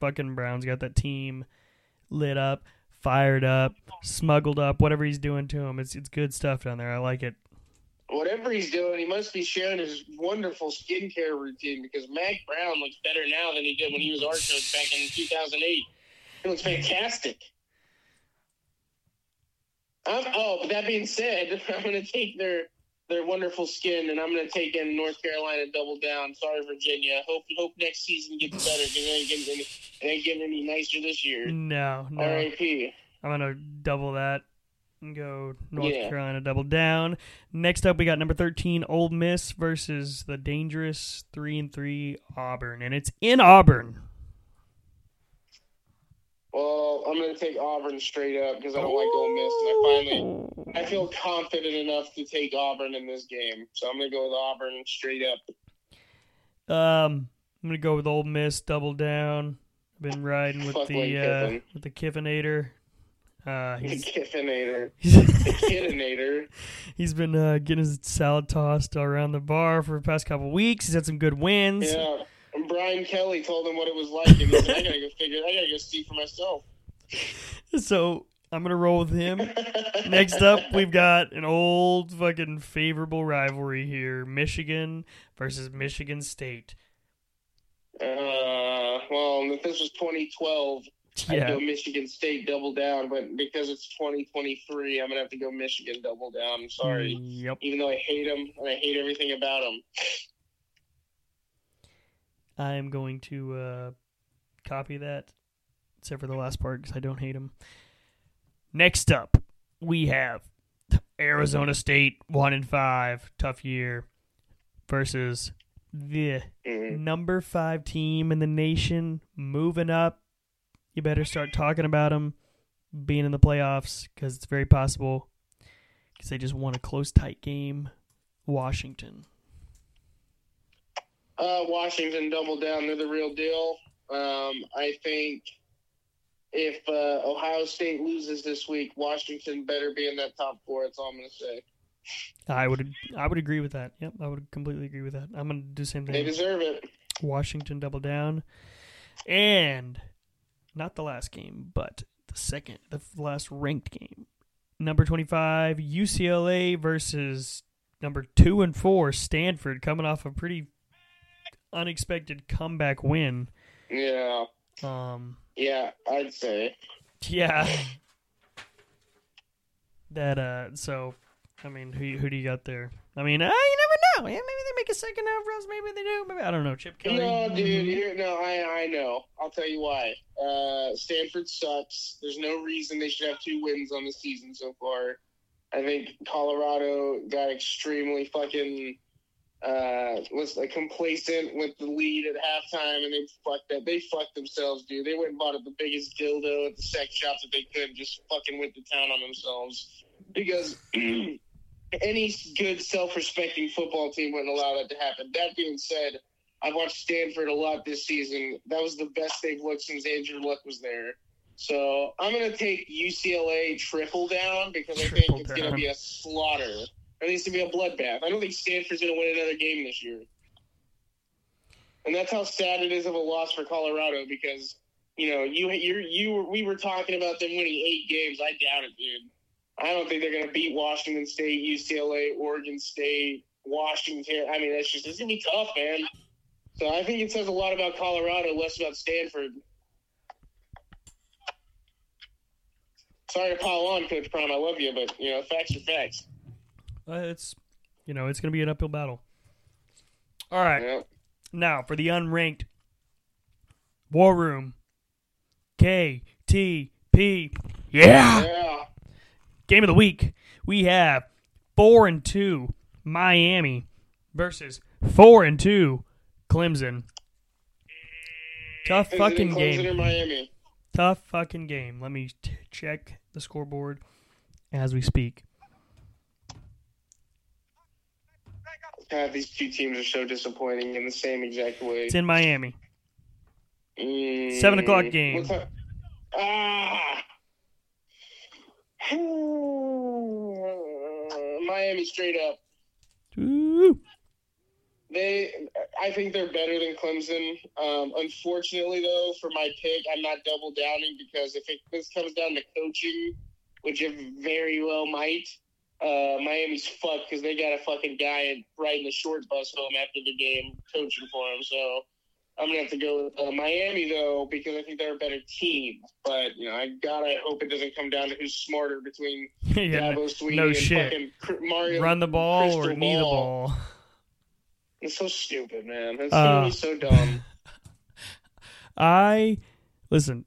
fucking Brown's got that team lit up, fired up, smuggled up, whatever he's doing to him. It's it's good stuff down there. I like it. Whatever he's doing, he must be sharing his wonderful skincare routine because Mack Brown looks better now than he did when he was our back in 2008. He looks fantastic. I'm, oh, but that being said, [laughs] I'm going to take their their wonderful skin and I'm going to take in North Carolina double down. Sorry, Virginia. Hope hope next season gets better because they ain't getting any, they ain't getting any nicer this year. No, no, R.I.P. I'm gonna double that. and go North Yeah. Carolina double down. Next up, we got number thirteen, Ole Miss versus the dangerous three and three Auburn, and it's in Auburn. Well, I'm going to take Auburn straight up because I don't like Ole Miss, and I finally I feel confident enough to take Auburn in this game. So I'm going to go with Auburn straight up. Um, I'm gonna go with Ole Miss double down. I've been riding with Fuck the uh, with the Kiffinator. Uh, The he's Kiffinator. [laughs] The Kiddinator. he's been uh, getting his salad tossed around the bar for the past couple weeks. He's had some good wins. Yeah. And Brian Kelly told him what it was like, and he said, I got to go figure I got to go see for myself. [laughs] So I'm gonna roll with him. [laughs] Next up, we've got an old fucking favorable rivalry here: Michigan versus Michigan State. Uh, well, if this was 2012, I'd Yeah, go Michigan State double down, but because it's 2023, I'm gonna have to go Michigan double down. I'm sorry, Yep. even though I hate them and I hate everything about them. I am going to uh, copy that, except for the last part because I don't hate him. Next up, we have Arizona State one and five, tough year, versus the Mhm. number five team in the nation, moving up. You better start talking about them being in the playoffs because it's very possible because they just won a close, tight game. Washington. Uh, Washington double down. They're the real deal. Um, I think if uh, Ohio State loses this week, Washington better be in that top four. That's all I'm gonna say. I would I would agree with that. Yep, I would completely agree with that. I'm gonna do the same thing. They deserve it. Washington double down, and not the last game, but the second, the last ranked game. Number twenty-five UCLA versus number two and four Stanford, coming off a pretty unexpected comeback win. Yeah, Um, yeah, I'd say. yeah, that uh, so. I mean, who who do you got there? I mean, uh, you never know. Yeah, maybe they make a second half us. Maybe they do. Maybe I don't know. Chip Kelly. No, dude. Here, no, I I know. I'll tell you why. Uh, Stanford sucks. There's no reason they should have two wins on the season so far. I think Colorado got extremely fucking uh was like complacent with the lead at halftime, and they fucked that. They fucked themselves, dude. They went and bought the biggest dildo at the sex shop that they could, and just fucking went to town on themselves because. [clears throat] Any good self-respecting football team wouldn't allow that to happen. That being said, I've watched Stanford a lot this season. That was the best they've looked since Andrew Luck was there. So I'm going to take UCLA triple down because I Triple think it's going to be a slaughter. I think it's to be a bloodbath. I don't think Stanford's going to win another game this year. And that's how sad it is of a loss for Colorado because you know you you you we were talking about them winning eight games. I doubt it, dude. I don't think they're going to beat Washington State, UCLA, Oregon State, Washington. I mean, that's just it's going to be tough, man. So I think it says a lot about Colorado, less about Stanford. Sorry to pile on, Coach Prime. I love you, but you know, facts are facts. Uh, it's you know it's going to be an uphill battle. All right, Yeah. now for the unranked War Room KTP. Yeah, yeah. game of the week. We have four and two Miami versus four and two Clemson. Tough fucking game. Tough fucking game. Let me t- check the scoreboard as we speak. God, these two teams are so disappointing in the same exact way. It's in Miami. Mm, Seven o'clock game. Ah. [sighs] Miami straight up. Ooh. They, I think they're better than Clemson. Um, unfortunately, though, for my pick, I'm not double downing because if it, this comes down to coaching, which it very well might, uh, Miami's fucked because they got a fucking guy riding the short bus home after the game coaching for him. So I'm gonna have to go with uh, Miami though because I think they're a better team. But you know, I gotta hope it doesn't come down to who's smarter between [laughs] yeah. Dabo Swinney no and shit. fucking Mario. Run the ball or Crystal knee the ball. It's so stupid, man. It's Uh, gonna be so dumb. [laughs] I listen.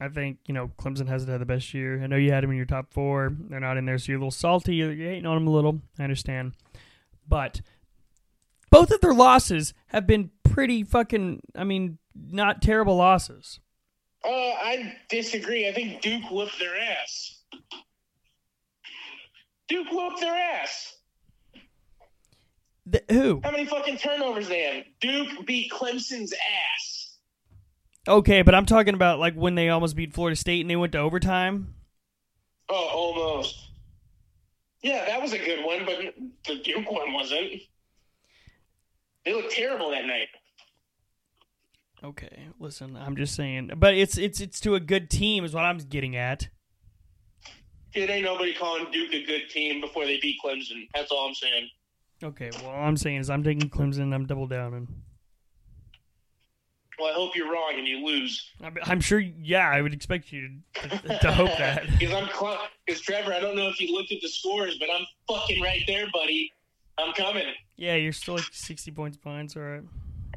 I think you know Clemson hasn't had the best year. I know you had them in your top four. They're not in there, so you're a little salty. You're hating on them a little. I understand, but both of their losses have been pretty fucking. I mean, not terrible losses. Uh, I disagree. I think Duke whooped their ass. Duke whooped their ass. The, who? How many fucking turnovers they have? Duke beat Clemson's ass. Okay, but I'm talking about like when they almost beat Florida State and they went to overtime. Oh, almost. Yeah, that was a good one, but the Duke one wasn't. They looked terrible that night. Okay, listen, I'm just saying, but it's it's it's to a good team is what I'm getting at. It ain't nobody calling Duke a good team before they beat Clemson. That's all I'm saying. Okay, well, all I'm saying is I'm taking Clemson. I'm double downing. Well, I hope you're wrong and you lose. I'm, sure. Yeah, I would expect you to, to hope [laughs] that. Because I'm, because Trevor, I don't know if you looked at the scores, but I'm fucking right there, buddy. I'm coming. Yeah, you're still like 60 points behind. So all right.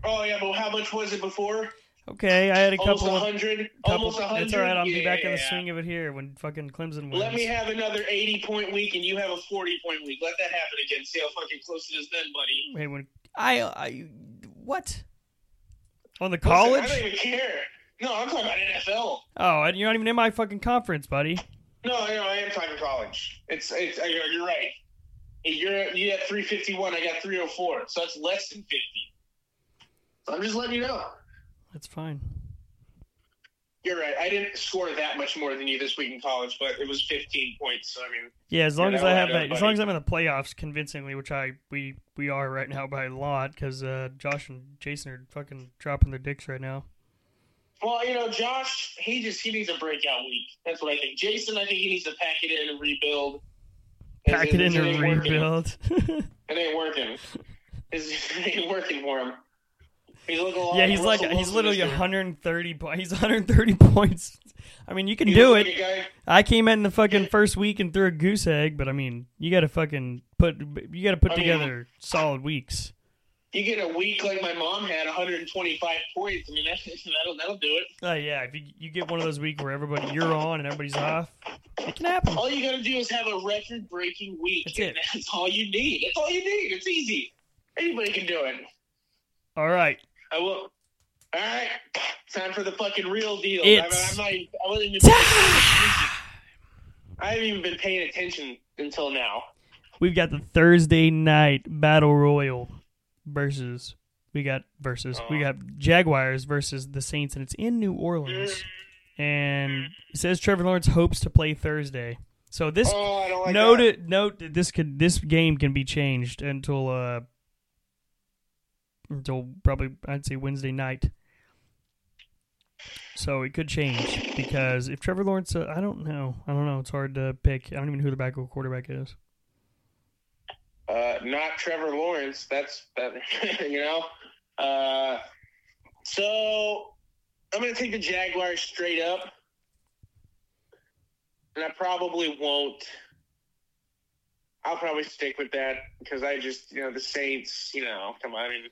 Oh yeah, but how much was it before? Okay, I had a Almost couple. a of- hundred. couple Almost a hundred. It's all right. I'll be back in the swing of it here when fucking Clemson wins. Let me have another 80 point week and you have a 40 point week. Let that happen again. See how fucking close it is then, buddy. Wait, when I I what on the Listen, college? I don't even care. No, I'm talking about NFL. Oh, and you're not even in my fucking conference, buddy. No, I know I am talking college. It's it's you're, you're right. You're you have 351. I got 304. So that's less than 50. So I'm just letting you know. That's fine. You're right. I didn't score that much more than you this week in college, but it was 15 points. So I mean, Yeah, as long as I have that, as long as I'm in the playoffs convincingly, which I we we are right now by a lot, because uh, Josh and Jason are fucking dropping their dicks right now. well, you know, Josh, he just he needs a breakout week. That's what I think. Jason, I think he needs to pack it in and rebuild. Pack it in and rebuild. [laughs] It ain't working. It's, it ain't working for him. He's looking a lot yeah, he's like Russell he's literally 130. points. He's [laughs] 130 points. I mean, you can He's do it. guy- I came in the fucking first week and threw a goose egg, but I mean, you got to fucking put you got to put I mean- together solid weeks. You get a week like my mom had, 125 points. I mean, that, [laughs] that'll that'll do it. Oh yeah, if you, you get one of those weeks where everybody you're on and everybody's off, it can happen. All you got to do is have a record-breaking week. That's it. That's all you need. That's all you need. It's easy. Anybody can do it. All right, I will. All right, time for the fucking real deal. It's- I'm, I'm not. even- I wasn't even. I haven't even been paying attention until now. we've got the Thursday night battle royal versus we got versus we got Jaguars versus the Saints, and it's in New Orleans. And it says Trevor Lawrence hopes to play Thursday. So this Oh, like note that. note that this could this game can be changed until uh until probably I'd say Wednesday night. So it could change because if Trevor Lawrence, uh, I don't know, I don't know, it's hard to pick. I don't even know who the backup quarterback is. Uh, not Trevor Lawrence. That's that. [laughs] you know. Uh, so I'm gonna take the Jaguars straight up, and I probably won't. I'll probably stick with that because I just, you know, the Saints. You know, come on. I mean,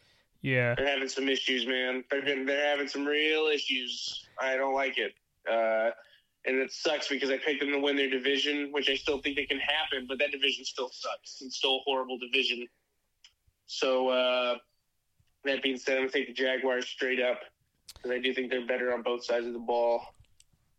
Yeah, they're having some issues, man. They're getting, they're having some real issues. I don't like it. Uh, and it sucks because I picked them to win their division, which I still think they can happen, but that division still sucks. It's still a horrible division. So uh, that being said, I'm gonna take the Jaguars straight up because I do think they're better on both sides of the ball.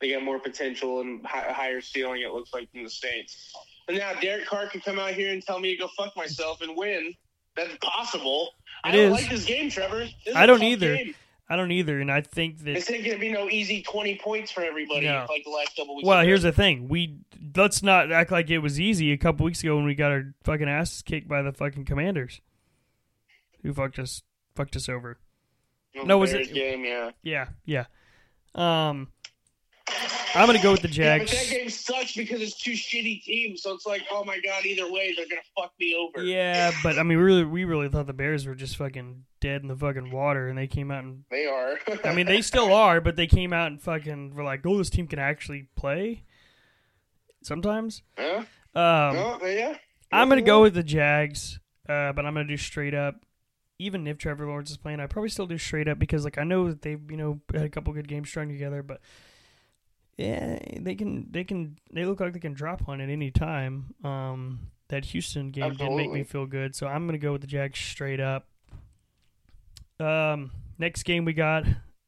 They got more potential and hi- higher ceiling. It looks like than the Saints. And now Derek Carr can come out here and tell me to go fuck myself and win. That's possible. I don't is. like this game, Trevor. This is I don't either. game. I don't either, and I think that This ain't gonna be no easy twenty points for everybody No. like the last couple weeks. Well, here's the thing. We let's not act like it was easy a couple weeks ago when we got our fucking asses kicked by the fucking Commanders, who fucked us fucked us over. no, was Bears it- game? Yeah. Yeah, yeah. Um, I'm gonna go with the Yeah, Jags. that game sucks because it's two shitty teams. So it's like, oh my god, either way, they're gonna fuck me over. Yeah, but I mean, we really, we really thought the Bears were just fucking dead in the fucking water, and they came out and They are. [laughs] I mean, they [laughs] still are, but they came out and fucking were like, "Oh, this team can actually play." Sometimes, Huh? um, no, yeah. I'm gonna go with the Jags, uh, but I'm gonna do straight up. Even if Trevor Lawrence is playing, I probably still do straight up because like I know that they've you know had a couple good games strung together, but Yeah, they can. They can. They look like they can drop one at any time. Um, that Houston game didn't make me feel good, so I'm gonna go with the Jags straight up. Um, next game we got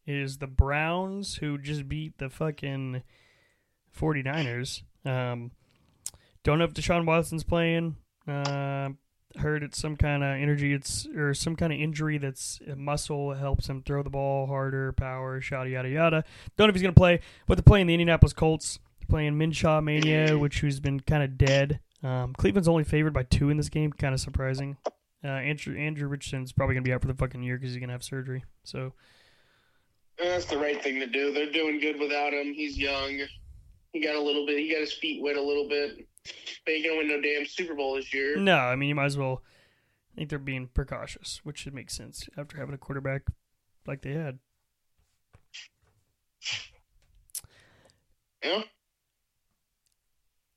is the Browns, who just beat the fucking 49ers. Um, don't know if Deshaun Watson's playing. Uh, heard it's some kind of energy. It's or some kind of injury that's a muscle helps him throw the ball harder, power, yada yada yada. Don't know if he's gonna play, but they're playing the Indianapolis Colts. They're playing Minshaw Mania, which who's been kind of dead. Um, Cleveland's only favored by two in this game, kind of surprising. Uh, Andrew Andrew Richardson's probably gonna be out for the fucking year because he's gonna have surgery. So That's the right thing to do. They're doing good without him. He's young. He got a little bit. He got his feet wet a little bit. They ain't gonna win no damn Super Bowl this year. no, I mean you might as well. I think they're being precautious, which should make sense after having a quarterback like they had. Yeah.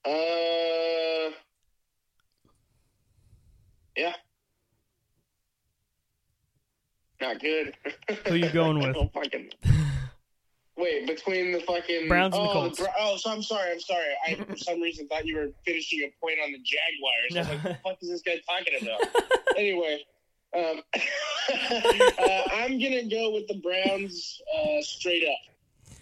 Uh. Yeah. Not good. Who you going [laughs] with? Wait, between the fucking Browns and the oh, Colts. Bra- oh, so I'm sorry. I'm sorry. I for some reason thought you were finishing a point on the Jaguars. I was like, what the fuck is this guy talking about? [laughs] anyway, um, [laughs] uh, I'm gonna go with the Browns uh, straight up.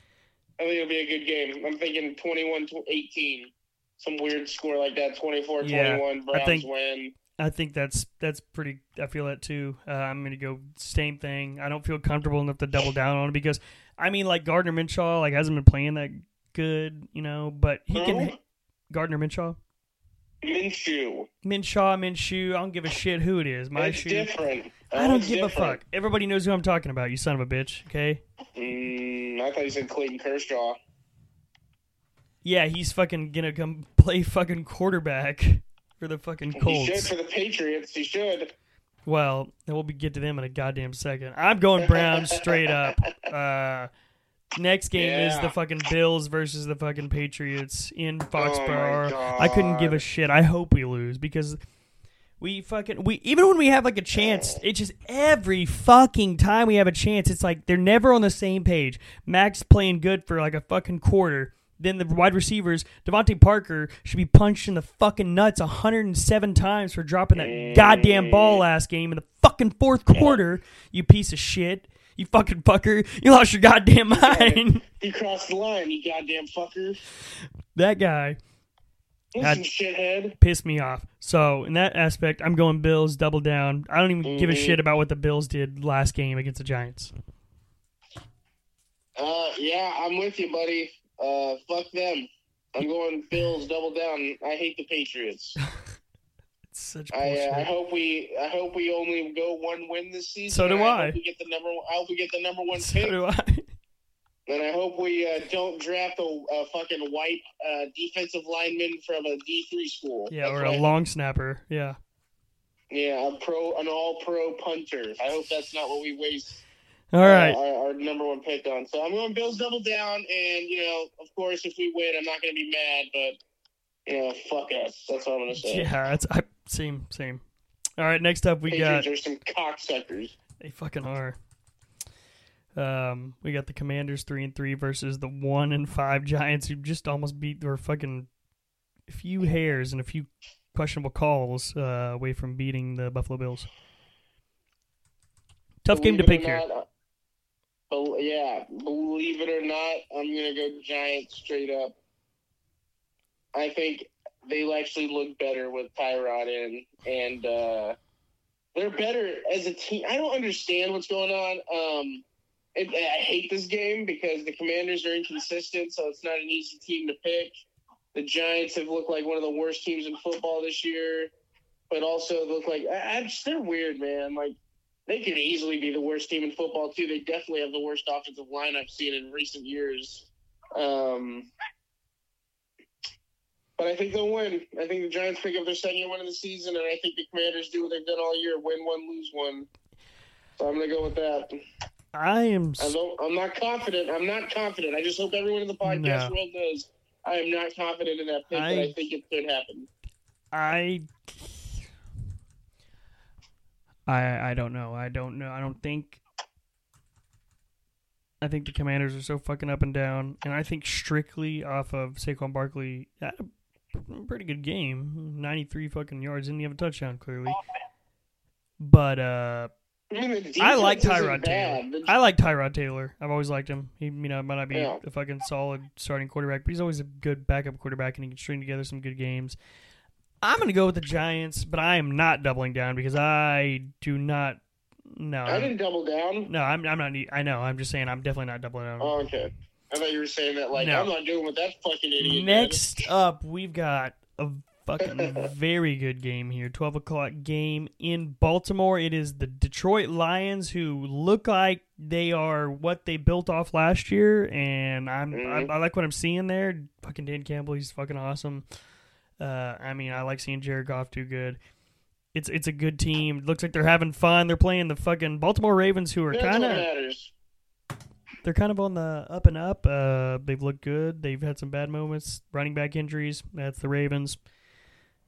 I think it'll be a good game. I'm thinking 21 to 18. Some weird score like that, 24 Yeah, 21. I Browns think- win. I think that's that's pretty. I feel that too. Uh, I'm gonna go same thing. I don't feel comfortable enough to double down on it because I mean, like Gardner Minshaw, like hasn't been playing that good, you know, but he can. Who? Gardner Minshaw, Minshew. Minshaw, Minshew. I don't give a shit who it is. My it's shoe. different. I don't it's give a fuck. Everybody knows who I'm talking about. You son of a bitch. Okay. Mm, I thought you said Clayton Kershaw. Yeah, he's fucking gonna come play fucking quarterback [laughs] for the fucking Colts. He should for the Patriots. He should. Well, we'll be get to them in a goddamn second. I'm going Browns straight up. [laughs] Uh, next game is the fucking Bills versus the fucking Patriots in Oh Foxborough. my I couldn't give a shit. I hope we lose because we fucking we even when we have like a chance, it's just every fucking time we have a chance, it's like they're never on the same page. Max playing good for like a fucking quarter. Then the wide receivers, DeVante Parker, should be punched in the fucking nuts 107 times for dropping that goddamn ball last game in the fucking fourth quarter. You piece of shit. You fucking fucker. You lost your goddamn mind. [laughs] He crossed the line, you goddamn fucker. that guy Listen, shithead. pissed me off. So in that aspect, I'm going Bills double down. I don't even give a Mhm. shit about what the Bills did last game against the Giants. Uh, yeah, I'm with you, buddy. Uh, fuck them. I'm going Bills double down. I hate the Patriots. [laughs] It's such I, uh, I hope we I hope we only go one win this season. So do I. hope we get the number. I hope we get the number one so pick, do I. and I hope we uh, don't draft a, a fucking white uh, defensive lineman from a D three school. Yeah, That's or what a I- long snapper. Yeah. Yeah, a pro, an all pro punter. I hope that's not what we waste All uh, our, our number one pick on. So I'm going Bills double down, and you know, of course, if we win, I'm not going to be mad, but you know, fuck us. That's what I'm going to say. Yeah, that's I, same same. All right, next up we got Patriots are some cocksuckers. they fucking are. Um, we got the Commanders three and three versus the one and five Giants who just almost beat their fucking few hairs and a few questionable calls uh, away from beating the Buffalo Bills. Tough game to pick or here. Yeah, believe it or not, I'm gonna go Giants straight up. I think they actually look better with Tyrod in, and uh, they're better as a team. I don't understand what's going on. Um, it, I hate this game because the Commanders are inconsistent, so it's not an easy team to pick. The Giants have looked like one of the worst teams in football this year, but also look like I, I just, they're weird, man. Like they could easily be the worst team in football too. They definitely have the worst offensive line I've seen in recent years. Um, but I think they'll win. I think the Giants pick up their second win of the season, and I think the Commanders do what they've done all year: win one, lose one. So I'm gonna go with that. I am I I'm not confident. I'm not confident. I just hope everyone in the podcast No. world knows I am not confident in that pick, but I- I think it could happen. I I I don't know. I don't know. I don't think I think the Commanders are so fucking up and down, and I think strictly off of Saquon Barkley had a pretty good game, ninety three fucking yards, didn't have a touchdown clearly, but uh, I, mean, I like Tyrod. Taylor. The- I like Tyrod Taylor. I've always liked him. He, you know, might not be Yeah. a fucking solid starting quarterback, but he's always a good backup quarterback, and he can string together some good games. I'm gonna go with the Giants, but I am not doubling down because I do not. No, I didn't double down. no, I'm, I'm not. I know. I'm just saying. I'm definitely not doubling down. Oh, okay. I thought you were saying that like No. I'm not doing what that fucking idiot did. Next up, we've got a fucking [laughs] very good game here. 12 o'clock game in Baltimore. It is the Detroit Lions who look like they are what they built off last year, and I'm Mhm. I, I like what I'm seeing there. Fucking Dan Campbell, he's fucking awesome. Uh, I mean, I like seeing Jared Goff do good. It's it's a good team. It looks like they're having fun. They're playing the fucking Baltimore Ravens, who are kind of they're kind of on the up and up. Uh, they've looked good. They've had some bad moments, running back injuries. That's the Ravens.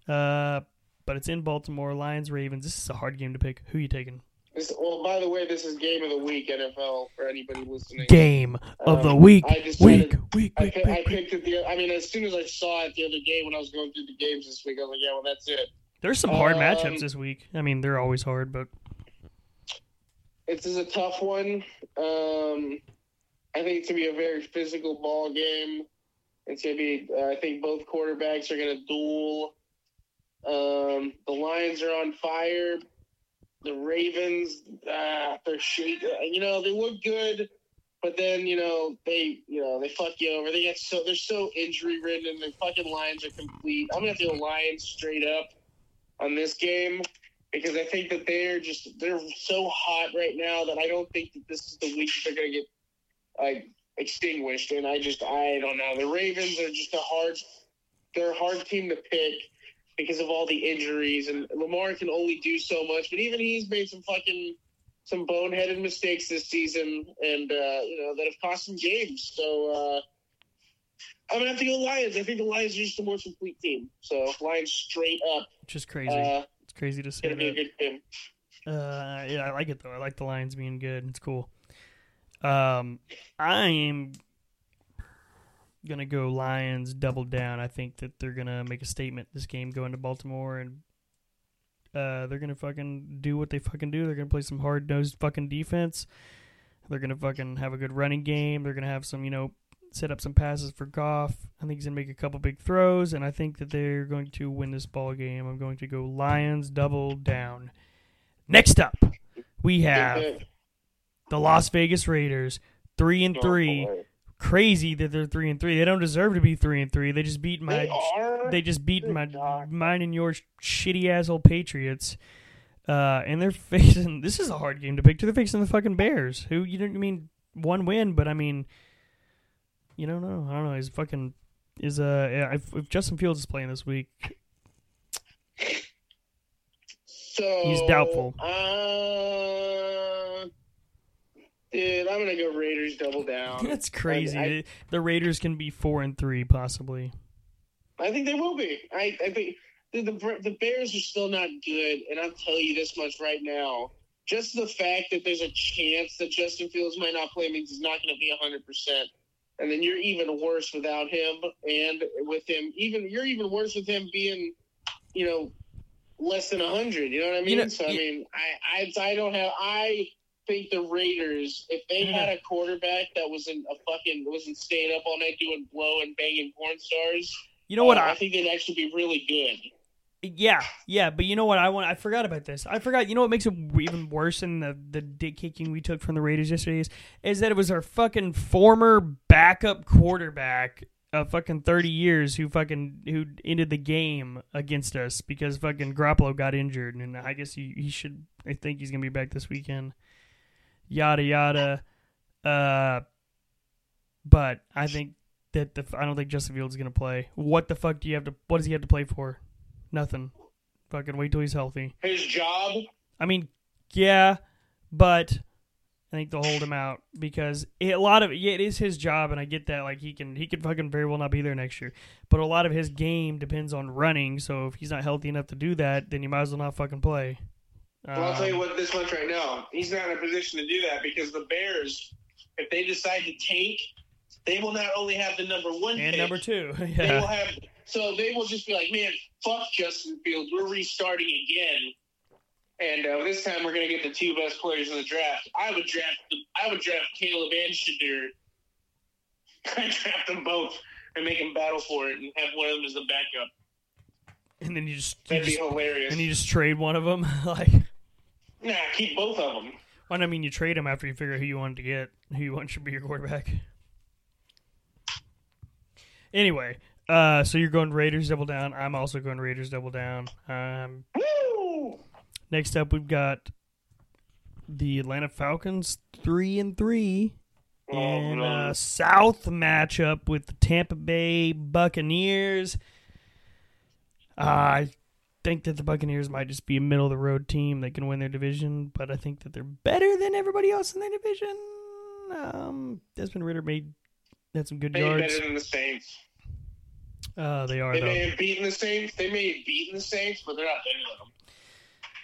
Uh, but it's in Baltimore. Lions, Ravens. This is a hard game to pick. Who you taking? Well, by the way, this is game of the week NFL for anybody listening. Game of the Um, week. I decided- Week, week, I, week, I week, week. picked it the. I mean, as soon as I saw it the other day when I was going through the games this week, I was like, yeah, well, that's it. There's some hard um, matchups this week. I mean, they're always hard, but This is a tough one. Um, I think it's gonna be a very physical ball game. It's gonna be. Uh, I think both quarterbacks are gonna duel. Um, the Lions are on fire. The Ravens, ah, they're shit. You know, they look good, but then you know they, you know, they fuck you over. They get so they're so injury ridden, and the fucking Lions are complete. I'm gonna have to go Lions straight up on this game because I think that they're just they're so hot right now that I don't think that this is the week they're gonna get like extinguished. And I just I don't know. The Ravens are just a hard they're a hard team to pick because of all the injuries and Lamar can only do so much. But even he's made some fucking some boneheaded mistakes this season and uh, you know that have cost him games. So uh I'm gonna have to go Lions. I think the Lions are just a more complete team. So Lions straight up. just crazy. Uh, it's crazy to say gonna be a good game. Uh, yeah, I like it though. I like the Lions being good. It's cool. Um, I am gonna go Lions double down. I think that they're gonna make a statement this game going to Baltimore and uh, they're gonna fucking do what they fucking do. They're gonna play some hard nosed fucking defense. They're gonna fucking have a good running game. They're gonna have some, you know, set up some passes for Goff. I think he's gonna make a couple big throws, and I think that they're going to win this ball game. I'm going to go Lions double down. Next up, we have the Las Vegas Raiders, three and Oh, three. Crazy that they're three and three. They don't deserve to be three and three. They just beat my They they just beat my mine and your shitty asshole Patriots. Uh, and they're [laughs] facing this is a hard game to pick. They're facing the fucking Bears, who you don't I mean one win, but I mean you don't know. I don't know. He's fucking is uh yeah, if, if Justin Fields is playing this week, So He's doubtful. Uh, dude, I'm gonna go Raiders double down. [laughs] that's crazy. Um, I- the Raiders can be four and three possibly. I think they will be. I, I think the, the the Bears are still not good, and I'll tell you this much right now. Just the fact that there's a chance that Justin Fields might not play means he's not going to be 100. percent And then you're even worse without him, and with him, even you're even worse with him being, you know, less than 100. You know what I mean? know, so I mean, I, I I don't have I think the Raiders, if they had a quarterback that wasn't a fucking wasn't staying up all night doing blow and banging porn stars. You know what? Uh, I, I think they'd actually be really good. Yeah, yeah, but you know what? I want. I forgot about this. I forgot. You know what makes it even worse than the the dick kicking we took from the Raiders yesterday is, is that it was our fucking former backup quarterback of fucking thirty years who fucking who ended the game against us because fucking Garoppolo got injured, and I guess he he should. I think he's gonna be back this weekend. Yada yada. Uh, but I think that the I don't think Justin Fields is gonna play. What the fuck do you have to? What does he have to play for? Nothing. Fucking wait till he's healthy. His job, I mean, yeah, but I think they'll hold him out because it, a lot of yeah, it is his job, and I get that. Like he can he can fucking very well not be there next year, but a lot of his game depends on running. So if he's not healthy enough to do that, then you might as well not fucking play. Well, I'll tell you Um, what this much right now. He's not in a position to do that because the Bears if they decide to tank, they will not only have the number one And pick, number two. [laughs] they will have so they will just be like, man, fuck Justin Fields, we're restarting again. And uh, this time we're gonna get the two best players in the draft. I would draft I would draft Caleb and Shedeur. I draft them both and make them battle for it and have one of them as the backup. And then you just, you That'd be hilarious. and you just trade one of them. [laughs] like, nah, keep both of them. well, I mean, you trade them after you figure out who you wanted to get, who you want should be your quarterback. Anyway, uh, so you're going Raiders double down. I'm also going Raiders double down. Um, Woo! next up, we've got the Atlanta Falcons three and three. Oh, in no. a South matchup with the Tampa Bay Buccaneers. I think that the Buccaneers might just be a middle of the road team. that can win their division, but I think that they're better than everybody else in their division. Um, Desmond Ridder made had some good yards. They yards. better than the Saints. Uh, they are They though. may have beaten the Saints. They may have beaten the Saints, but they're not better than them.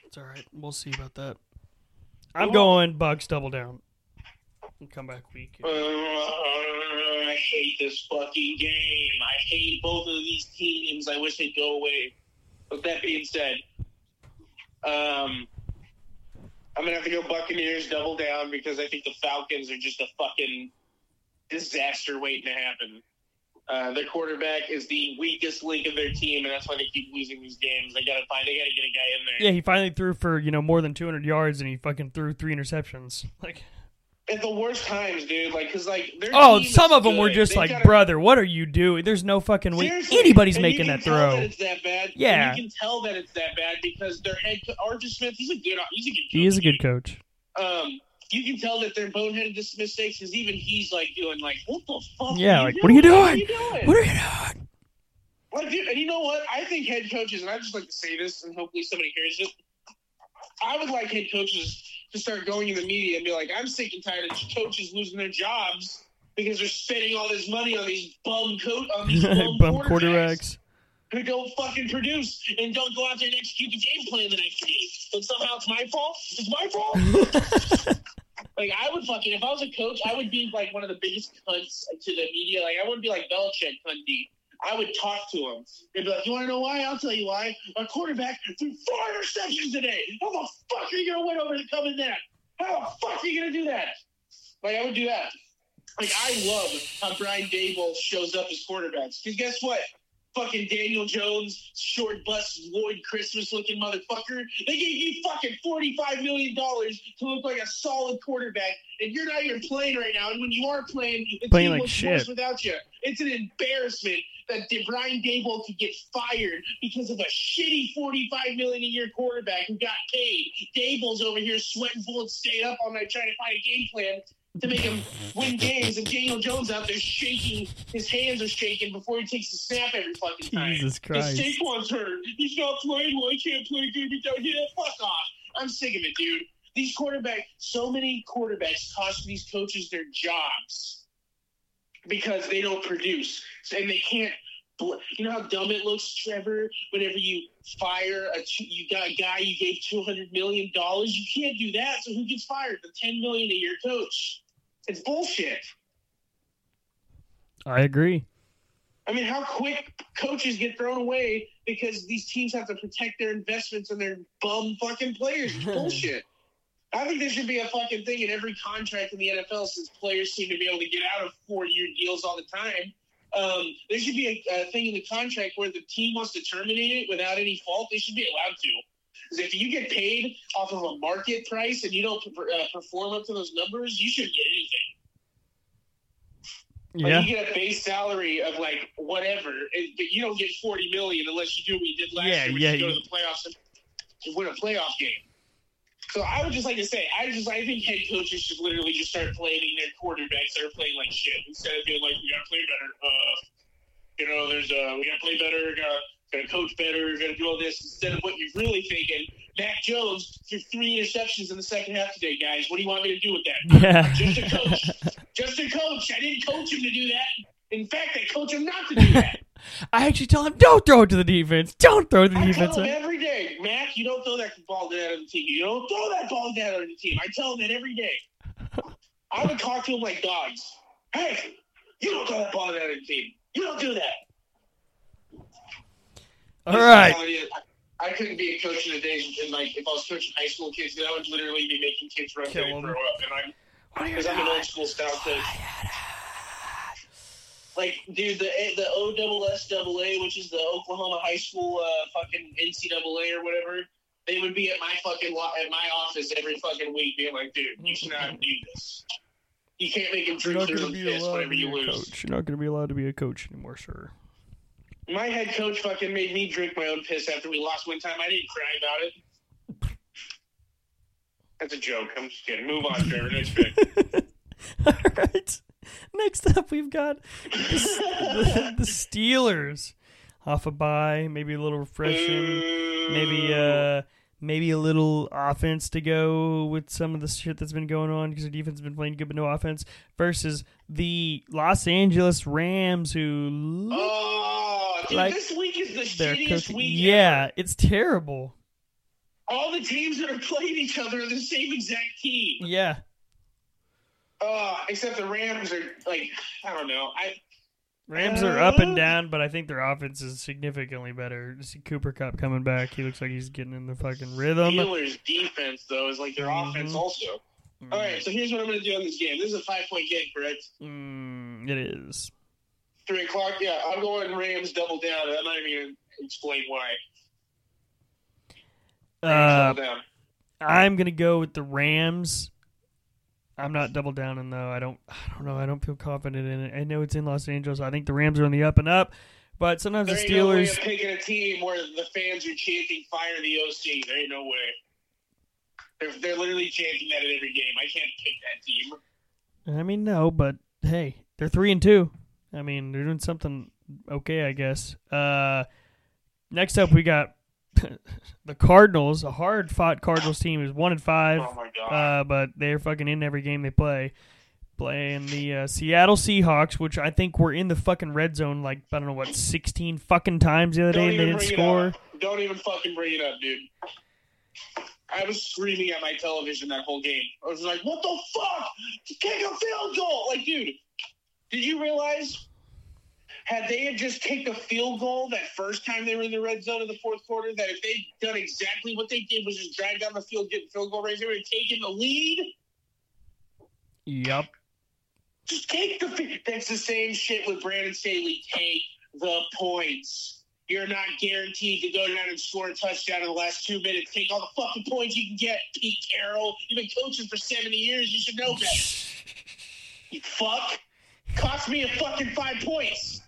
It's all right. We'll see about that. I'm going Bucks double down. And come back week. Uh, I hate this fucking game. I hate both of these teams. I wish they'd go away. With that being said, um, I'm gonna have to go Buccaneers double down because I think the Falcons are just a fucking disaster waiting to happen. Uh, their quarterback is the weakest link of their team, and that's why they keep losing these games. They gotta find. They gotta get a guy in there. Yeah, he finally threw for you know more than 200 yards, and he fucking threw three interceptions. [laughs] Like, At the worst times, dude. Like, cause like, oh, some of them were just They like, gotta- brother, what are you doing? There's no fucking way Seriously, anybody's and making that throw. That it's that bad. Yeah. And you can tell that it's that bad because their head Arthur Smith. He's a good. He's a good. Coach. He is a good coach. Um, you can tell that they're boneheaded mistakes because even he's like doing like, what the fuck? Yeah, like, what are you doing? What are you doing? What are you doing? Like, dude, and you know what? I think head coaches, and I just like to say this, and hopefully somebody hears it. I would like head coaches to start going in the media and be like, I'm sick and tired of coaches losing their jobs because they're spending all this money on these bum coat on these [laughs] bum, Bum quarterbacks quarterbacks. who don't fucking produce and don't go out there and execute the game plan the next game. But somehow it's my fault. It's my fault. [laughs] like I would fucking if I was a coach, I would be like one of the biggest cunts to the media. Like I wouldn't be like Belichick cunty. I would talk to him. They'd be like, "You want to know why? I'll tell you why. Our quarterback threw four interceptions today. How the fuck are you gonna win over to come in that? How the fuck are you gonna do that? Like I would do that. Like I love how Brian Daboll shows up as quarterbacks. Because guess what? Fucking Daniel Jones, short bus, Lloyd Christmas looking motherfucker. They gave you fucking $45 million to look like a solid quarterback, and you're not even playing right now. And when you are playing, the Playing team like shit. without you. It's an embarrassment that Brian Daboll could get fired because of a shitty 45 million a year quarterback who got paid. Daboll's over here sweating bullets, staying up all night trying to find a game plan to make him win games, and Daniel Jones out there shaking, his hands are shaking before he takes the snap every fucking time. Jesus Christ. Because. Saquon's hurt. He's not playing well. He can't play good without him. Fuck off. I'm sick of it, dude. These quarterbacks, so many quarterbacks cost these coaches their jobs because they don't produce. And they can't. Bl- You know how dumb it looks, Trevor, whenever you fire a you got a guy you gave two hundred million dollars. You can't do that. So who gets fired? The ten million a year coach. It's bullshit. I agree. I mean, how quick coaches get thrown away because these teams have to protect their investments and their bum fucking players. [laughs] Bullshit. I think there should be a fucking thing in every contract in the NFL since players seem to be able to get out of four year deals all the time. Um, there should be a, a thing in the contract where the team wants to terminate it without any fault. They should be allowed to. If you get paid off of a market price and you don't uh, perform up to those numbers, you shouldn't get anything. Like Yeah. you get a base salary of like whatever, and, but you don't get forty million unless you do what you did last Yeah, year, which yeah, is go to the playoffs and win a playoff game. So I would just like to say, I just I think head coaches should literally just start blaming their quarterbacks that are playing like shit instead of being like, we gotta play better. Uh, you know, there's uh, we gotta play better, gotta, gotta coach better, gotta do all this instead of what you're really thinking. Mac Jones threw three interceptions in the second half today, guys. What do you want me to do with that? [laughs] Yeah. Just a coach. Just a coach. I didn't coach him to do that. In fact, I coach him not to do that. [laughs] I actually tell him, don't throw it to the defense. Don't throw it to the I defense. tell him every day, Mac, you don't throw that ball down on the team. You don't throw that ball down on the team. I tell him that every day. [laughs] I would talk to them like dogs. Hey, you don't throw that ball to the other team. You don't do that. All right. I couldn't be a coach in the day, and like if I was coaching high school kids, I would literally be making kids run and throw up, and I'm because I'm an old school style coach. Like, dude, the the OSSAA, which is the Oklahoma High School uh, fucking NCAA or whatever, they would be at my fucking lo- at my office every fucking week, being like, dude, you should not do this. You can't make him drink through going the to be piss allowed whenever you lose. Coach. You're not going to be allowed to be a coach anymore, sir. My head coach fucking made me drink my own piss after we lost one time. I didn't cry about it. That's a joke. I'm just kidding. Move on, Trevor. Next pick. [laughs] All right. Next up, we've got the, the, [laughs] the Steelers. Off a bye, maybe a little refreshing. maybe uh maybe a little offense to go with some of the shit that's been going on because their defense has been playing good but no offense versus the Los Angeles Rams who look Oh, dude, Like, this week is the shittiest week. Yeah, ever. it's terrible. all the teams that are playing each other are the same exact team. Yeah. Uh, except the Rams are like, I don't know. I Rams are up and down, but I think their offense is significantly better. You see Cooper Kupp coming back. He looks like he's getting in the fucking rhythm. Steelers defense though is like their Mhm. offense also. All right, so here's what I'm going to do on this game. This is a five point game, correct? Mm, it is. Three o'clock. Yeah, I'm going Rams double down. I'm not even going to explain why. Rams Uh, double down. I'm gonna go with the Rams. I'm not double downing though. I don't. [sighs] I don't know. I don't feel confident in it. I know it's in Los Angeles. I think the Rams are on the up and up, but sometimes There the ain't no way Steelers. of picking a team where the fans are chanting "Fire the OC." There ain't no way. They're, they're literally chanting that at every game. I can't pick that team. I mean, no, but hey, they're three and two. I mean, they're doing something okay, I guess. Uh, next up, we got [laughs] the Cardinals. A hard fought Cardinals team is one and five. Oh my god. uh, but they're fucking in every game they play. Playing the uh, Seattle Seahawks, which I think were in the fucking red zone like I don't know what sixteen fucking times the other Don't day and they even didn't bring score. up. Don't even fucking bring it up, dude. I was screaming at my television that whole game. I was like, "What the fuck? Kick a field goal!" Like, dude, did you realize? Had they had just kicked a field goal that first time they were in the red zone in the fourth quarter, that if they'd done exactly what they did was just drive down the field, get field goal range, they would have taken the lead. Yep. Just take the. That's the same shit with Brandon Staley. Take the points. You're not guaranteed to go down and score a touchdown in the last two minutes. Take all the fucking points you can get, Pete Carroll. You've been coaching for 70 years. You should know better. [laughs] You fuck. Cost me a fucking five points.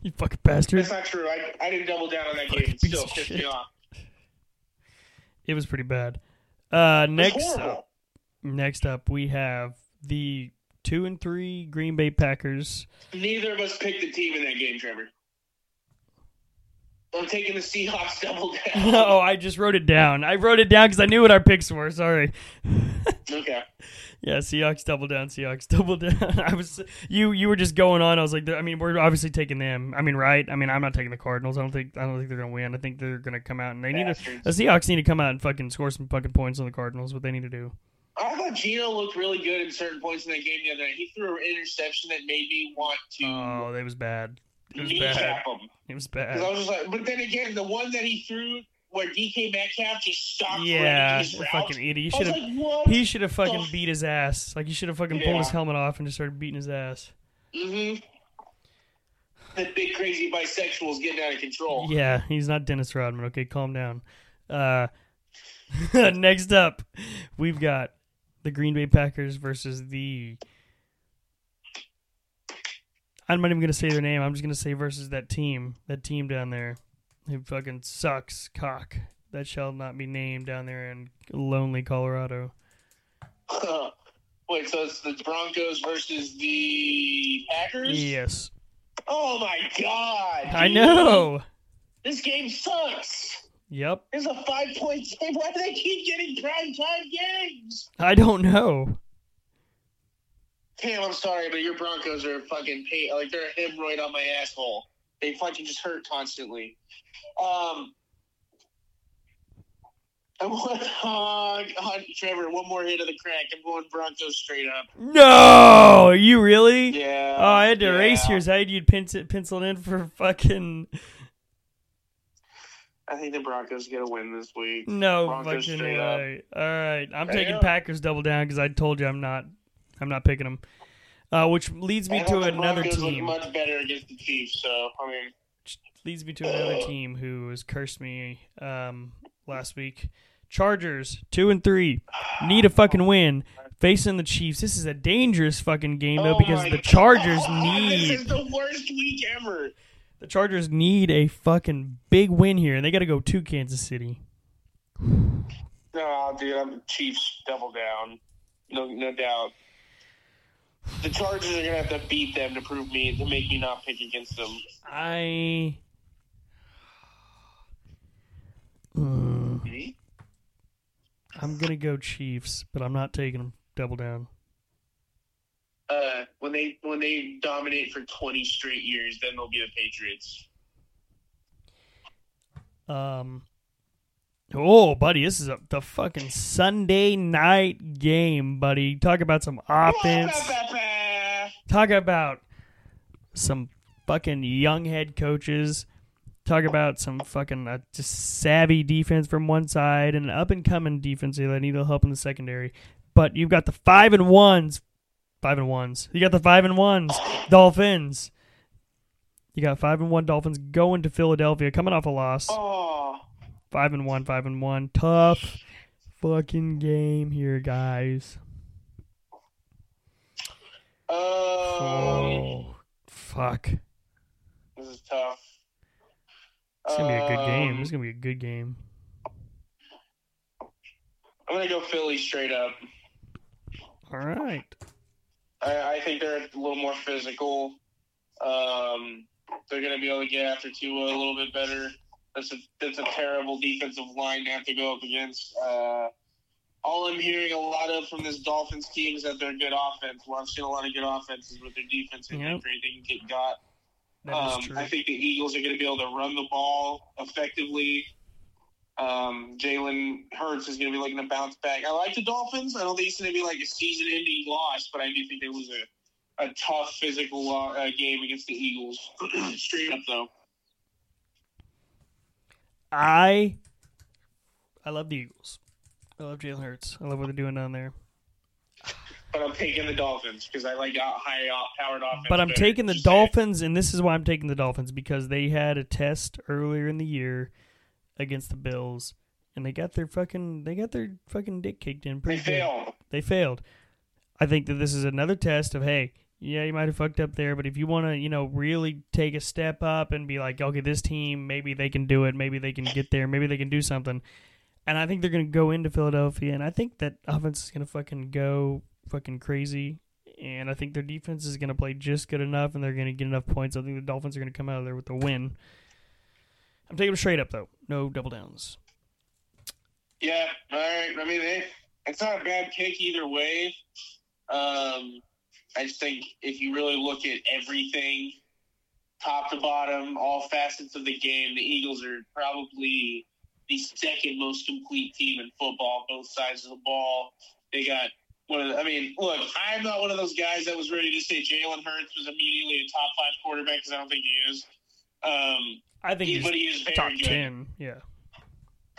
[laughs] You fucking bastard. That's not true. I, I didn't double down on that Fucking game. It still pissed me off. It was pretty bad. Uh, next up, next up, we have the two and three Green Bay Packers. Neither of us picked the team in that game, Trevor. I'm taking the Seahawks double down. [laughs] oh, I just wrote it down. I wrote it down because I knew what our picks were. Sorry. [laughs] okay. Yeah, Seahawks double down. Seahawks [laughs] double down. I was you. You were just going on. I was like, I mean, we're obviously taking them. I mean, right? I mean, I'm not taking the Cardinals. I don't think. I don't think they're gonna win. I think they're gonna come out and they need to. Bastards. The Seahawks need to come out and fucking score some fucking points on the Cardinals. What they need to do. I thought Geno looked really good in certain points in that game the other night. He threw an interception that made me want to Oh, that was bad. It was bad. him. It was 'Cause I was just like, but then again, the one that he threw where DK Metcalf just stopped Yeah, fucking idiot. He should have. like. He should have fucking the- beat his ass. Like he should have fucking pulled his helmet off and just started beating his ass. hmm That big crazy bisexual's getting out of control. Yeah, he's not Dennis Rodman. Okay, calm down. Uh, [laughs] next up, we've got the Green Bay Packers versus the. I'm not even gonna say their name. I'm just gonna say versus that team, that team down there, who fucking sucks cock. That shall not be named down there in lonely Colorado. [laughs] Wait, so it's the Broncos versus the Packers? Yes, Oh my god! I dude. know. This game sucks. Yep, It's a five point game. Why do they keep getting prime time games? I don't know. Cam, I'm sorry, but your Broncos are fucking pain. Like they're a hemorrhoid on my asshole. They fucking just hurt constantly. Um, I'm [laughs] going, oh, Trevor, one more hit of the crack. I'm going Broncos straight up. No, you really? Yeah. Oh, I had to yeah. erase yours. I had you pencil penciled in for fucking I think the Broncos get a win this week. no Broncos fucking straight up. way. All right, I'm There taking. Packers double down because I told you I'm not. I'm not picking them. Uh, which leads me to another team. much better against the Chiefs. So I mean, leads me to another team who has cursed me um, last week. Chargers two and three need a fucking win facing the Chiefs. This is a dangerous fucking game though oh because the Chargers [laughs] God, need This is the worst week ever. the Chargers need a fucking big win here, and they got to go to Kansas City. [sighs] No, dude, I'm Chiefs double down. No, no doubt. The Chargers are gonna have to beat them to prove me to make me not pick against them. I. Mm, I'm gonna go Chiefs, but I'm not taking them double down. Uh, when they when they dominate for 20 straight years, then they'll be the Patriots. Um. Oh, buddy, this is a, the fucking Sunday night game, buddy. Talk about some offense. Talk about some fucking young head coaches. Talk about some fucking uh, just savvy defense from one side and an up and coming defense that need a little help in the secondary. But you've got the five and ones, five and ones. You got the five and ones Dolphins. You got five and one Dolphins going to Philadelphia, coming off a loss. Oh, Five and one, five and one. Tough fucking game here, guys. um, Oh, fuck. this is tough. It's gonna be a good game. Um, This is gonna be a good game. I'm gonna go Philly straight up. All right. I, I think they're a little more physical. Um, they're going to be able to get after Tua a little bit better. That's a that's a terrible defensive line to have to go up against. Uh, all I'm hearing a lot of from this Dolphins team is that they're good offense. Well, I've seen a lot of good offenses, but their defense isn't Yep. can get got. Um. I think the Eagles are going to be able to run the ball effectively. Um, Jalen Hurts is going to be looking to bounce back. I like the Dolphins. I don't think it's going to be like a season-ending loss, but I do think they lose a, a tough physical uh, game against the Eagles. [clears throat] Straight up, though. I I love the Eagles. I love Jalen Hurts. I love what they're doing down there. [laughs] But I'm taking the Dolphins because I like uh, out- high-powered uh, offense. But I'm better. taking the Just. Dolphins, and this is why I'm taking the Dolphins because they had a test earlier in the year against the Bills, and they got their fucking they got their fucking dick kicked in They pretty good. failed. They failed. I think that this is another test of hey, yeah, you might have fucked up there, but if you want to, you know, really take a step up and be like, okay, this team, maybe they can do it, maybe they can get there, maybe they can do something. And I think they're going to go into Philadelphia, and I think that offense is going to fucking go fucking crazy. And I think their defense is going to play just good enough, and they're going to get enough points. I think the Dolphins are going to come out of there with a win. I'm taking them straight up, though. No double downs. Yeah, all right. I mean, it, it's not a bad pick either way. Um, I just think if you really look at everything, top to bottom, all facets of the game, the Eagles are probably the second most complete team in football, both sides of the ball. They got one of the, I mean, look, I'm not one of those guys that was ready to say Jalen Hurts was immediately a top five quarterback because I don't think he is. Um, I think he- he's but he is very top good. 10. Yeah.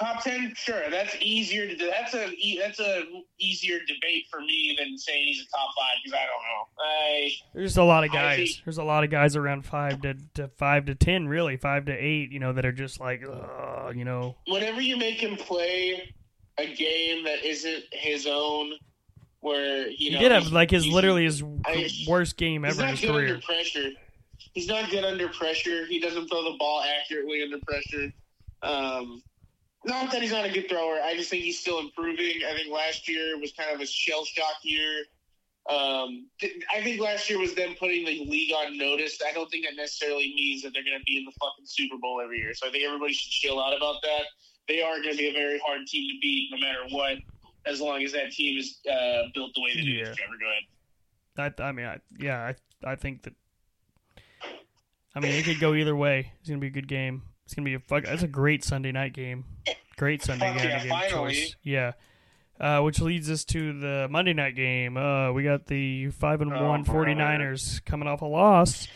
Top ten, sure. That's easier to do. That's a that's a easier debate for me than saying he's a top five because I don't know. I There's a lot of guys. think- There's a lot of guys around five to, to five to ten, really five to eight. You know that are just like, uh, you know, whenever you make him play a game that isn't his own, where you he know did have he's- like his literally his I- worst game ever in his good career. under pressure. He's not good under pressure. He doesn't throw the ball accurately under pressure. Um, not that he's not a good thrower. I just think he's still improving. I think last year was kind of a shell shock year. Um, I think last year was them putting the league on notice. I don't think that necessarily means that they're going to be in the fucking Super Bowl every year. So I think everybody should chill out about that. They are going to be a very hard team to beat, no matter what, as long as that team is uh, built the way that it Yeah. is. Trevor, go ahead. I, I mean, I, yeah, I, I think that. I mean, it could go either way. It's gonna be a good game. It's gonna be a fuck. That's a great Sunday night game. great Sunday night game, yeah, game finally. choice. Yeah. Uh, which leads us to the Monday night game. Uh, we got the 5 and Oh, 1 brother. 49ers coming off a loss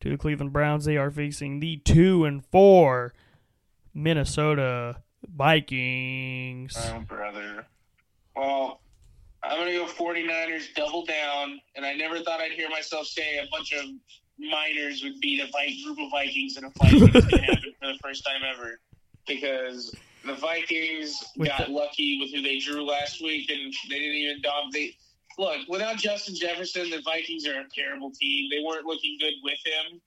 to the Cleveland Browns. They are facing the 2 and 4 Minnesota Vikings. Oh, brother. Well, I'm going to go 49ers double down, and I never thought I'd hear myself say a bunch of miners would beat a group of Vikings in a fight. It's going to happen for the first time ever because the Vikings With got the- lucky with who they drew last week, and they didn't even dom- they Look, without Justin Jefferson, the Vikings are a terrible team. They weren't looking good with him.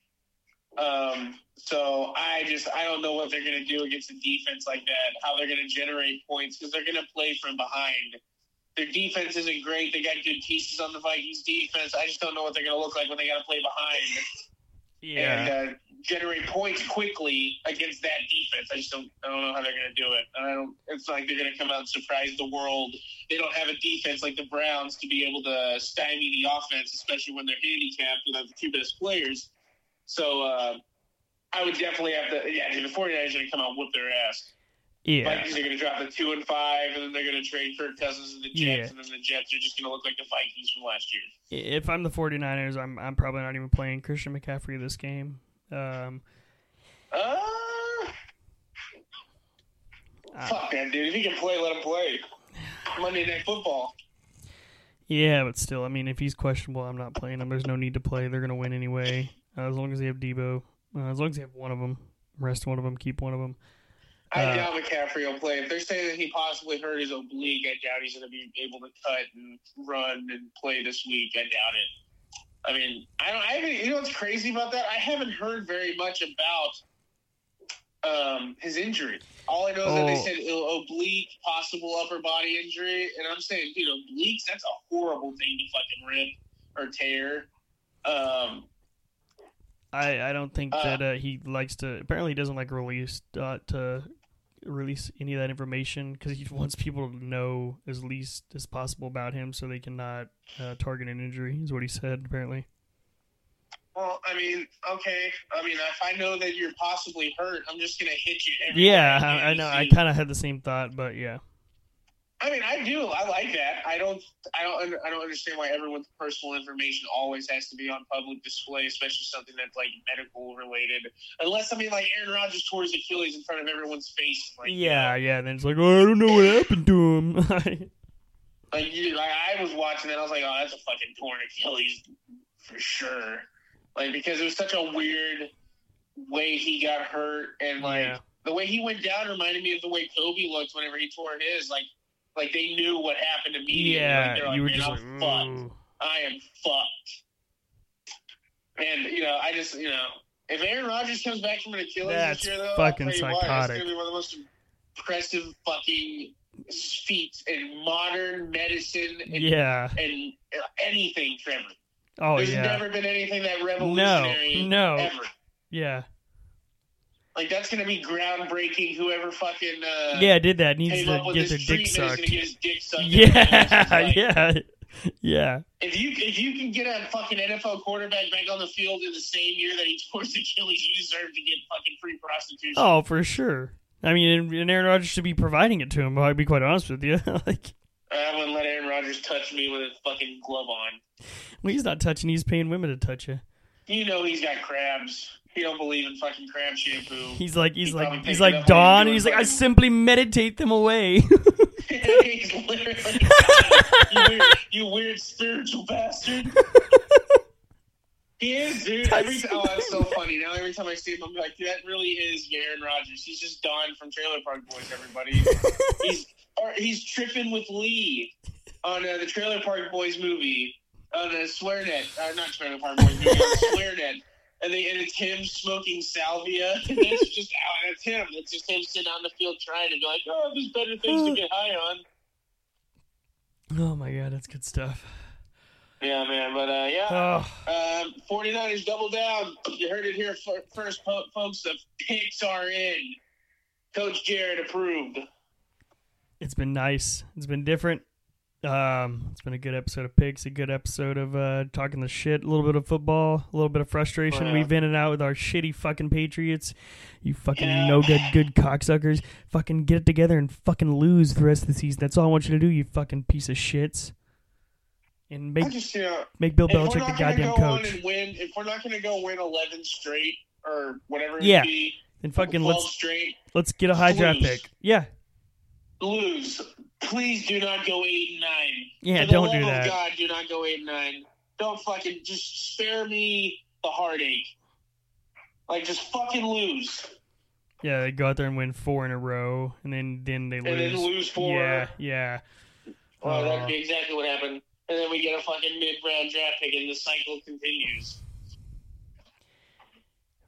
Um, so I just I don't know what they're going to do against a defense like that. How they're going to generate points because they're going to play from behind. Their defense isn't great. They got good pieces on the Vikings defense. I just don't know what they're going to look like when they got to play behind Yeah. and uh, generate points quickly against that defense. I just don't I don't know how they're going to do it. And I don't. It's like they're going to come out and surprise the world. They don't have a defense like the Browns to be able to stymie the offense, especially when they're handicapped without the two best players. So uh, I would definitely have to. Yeah, the 49ers are going to come out and whoop their ass. Yeah. Vikings are going to drop the two and five, and then they're going to trade Kirk Cousins and the Jets, Yeah. and then the Jets are just going to look like the Vikings from last year. If I'm the 49ers, I'm I'm probably not even playing Christian McCaffrey this game. Um, Uh, fuck that dude. If he can play, let him play. Monday Night Football. yeah, but still, I mean, if he's questionable, I'm not playing him. There's no need to play. They're gonna win anyway, uh, as long as they have Deebo. Uh, as long as they have one of them, rest one of them, keep one of them. I Uh, doubt McCaffrey will play. If they're saying that he possibly hurt his oblique, I doubt he's going to be able to cut and run and play this week. I doubt it. I mean, I don't. I haven't. You know what's crazy about that? I haven't heard very much about um, his injury. All I know is that they Oh. said oblique, possible upper body injury, and I'm saying, dude, obliques. That's a horrible thing to fucking rip or tear. Um, I I don't think Uh, that uh, he likes to. Apparently, he doesn't like release uh, to release any of that information because he [laughs] wants people to know as least as possible about him, so they cannot uh, target an injury. Is what he said. Apparently. Well, I mean, okay. I mean, if I know that you're possibly hurt, I'm just gonna hit you. Yeah, I, I know. I kind of had the same thought, but yeah. I mean, I do. I like that. I don't. I don't. I don't understand why everyone's personal information always has to be on public display, especially something that's like medical related. Unless I mean, like Aaron Rodgers tore his Achilles in front of everyone's face. Like, you Yeah, know, yeah. And then it's like, oh, I don't know what happened to him. [laughs] like you. Like I was watching that. I was like, oh, that's a fucking torn Achilles for sure. Like because it was such a weird way he got hurt, and like Yeah. the way he went down reminded me of the way Kobe looked whenever he tore his. Like, like they knew what happened immediately. like, they're yeah, like, you were just I'm like, fucked. I am fucked. And you know, I just you know, if Aaron Rodgers comes back from an Achilles That's this year, though, fucking you what, psychotic. it's gonna be one of the most impressive fucking feats in modern medicine and, yeah. and uh, anything, Trevor. Oh There's yeah. never been anything that revolutionary No, no. ever. Yeah. Like that's gonna be groundbreaking. Whoever fucking uh, Yeah, I did that. Needs to get their dick sucked. dick sucked. Yeah, [laughs] Like, yeah, yeah. If you if you can get a fucking NFL quarterback back on the field in the same year that he tore his Achilles, you deserve to get fucking free prostitution. Oh, for sure. I mean, and- and Aaron Rodgers should be providing it to him. I'll be quite honest with you. [laughs] like, I wouldn't let Aaron Rodgers touch me with a fucking glove on. well, he's not touching. He's paying women to touch you. You know he's got crabs. He don't believe in fucking crab shampoo. He's like, he's He like, he's like up when he was Dawn. He's like, I simply meditate them away. [laughs] [laughs] he's literally you, weird, you weird spiritual bastard. He is, dude. [laughs] Every oh, that's so funny. Now every time I see him, I'm like, that really is Aaron Rodgers. He's just Don from Trailer Park Boys. Everybody, he's or he's tripping with Lee on uh, the Trailer Park Boys movie on the SwearNet. Uh, not Trailer Park Boys movie, on SwearNet. And they and it's him smoking salvia. [laughs] And it's just oh, that's him. It's just him sitting on the field trying to be like, oh, there's better things to get high on. [sighs] oh my god, that's good stuff. Yeah, man. But uh, yeah. [sighs] Oh, Um, 49ers double down. You heard it here first, folks. The picks are in. Coach Jared approved. it's been nice. It's been different. Um, it's been a good episode of picks, a good episode of uh, talking the shit, a little bit of football, a little bit of frustration. Yeah. We've vented out with our shitty fucking Patriots. You fucking Yeah. no good good cocksuckers. Fucking get it together and fucking lose the rest of the season. That's all I want you to do, you fucking piece of shits. And make just you know make Bill Belichick the goddamn go coach. and win, if we're not going to go win eleven straight or whatever it Yeah. be, And fucking let's straight, let's get a high draft pick. Yeah. lose. Please do not go eight and nine. Yeah, For don't do that. God, do not go eight and nine. Don't fucking just spare me the heartache. Like just fucking lose Yeah, they go out there and win four in a row and then then they and lose. then lose four. Yeah, yeah. Oh, Uh, that'd be exactly what happened. And then we get a fucking mid-round draft pick, and the cycle continues.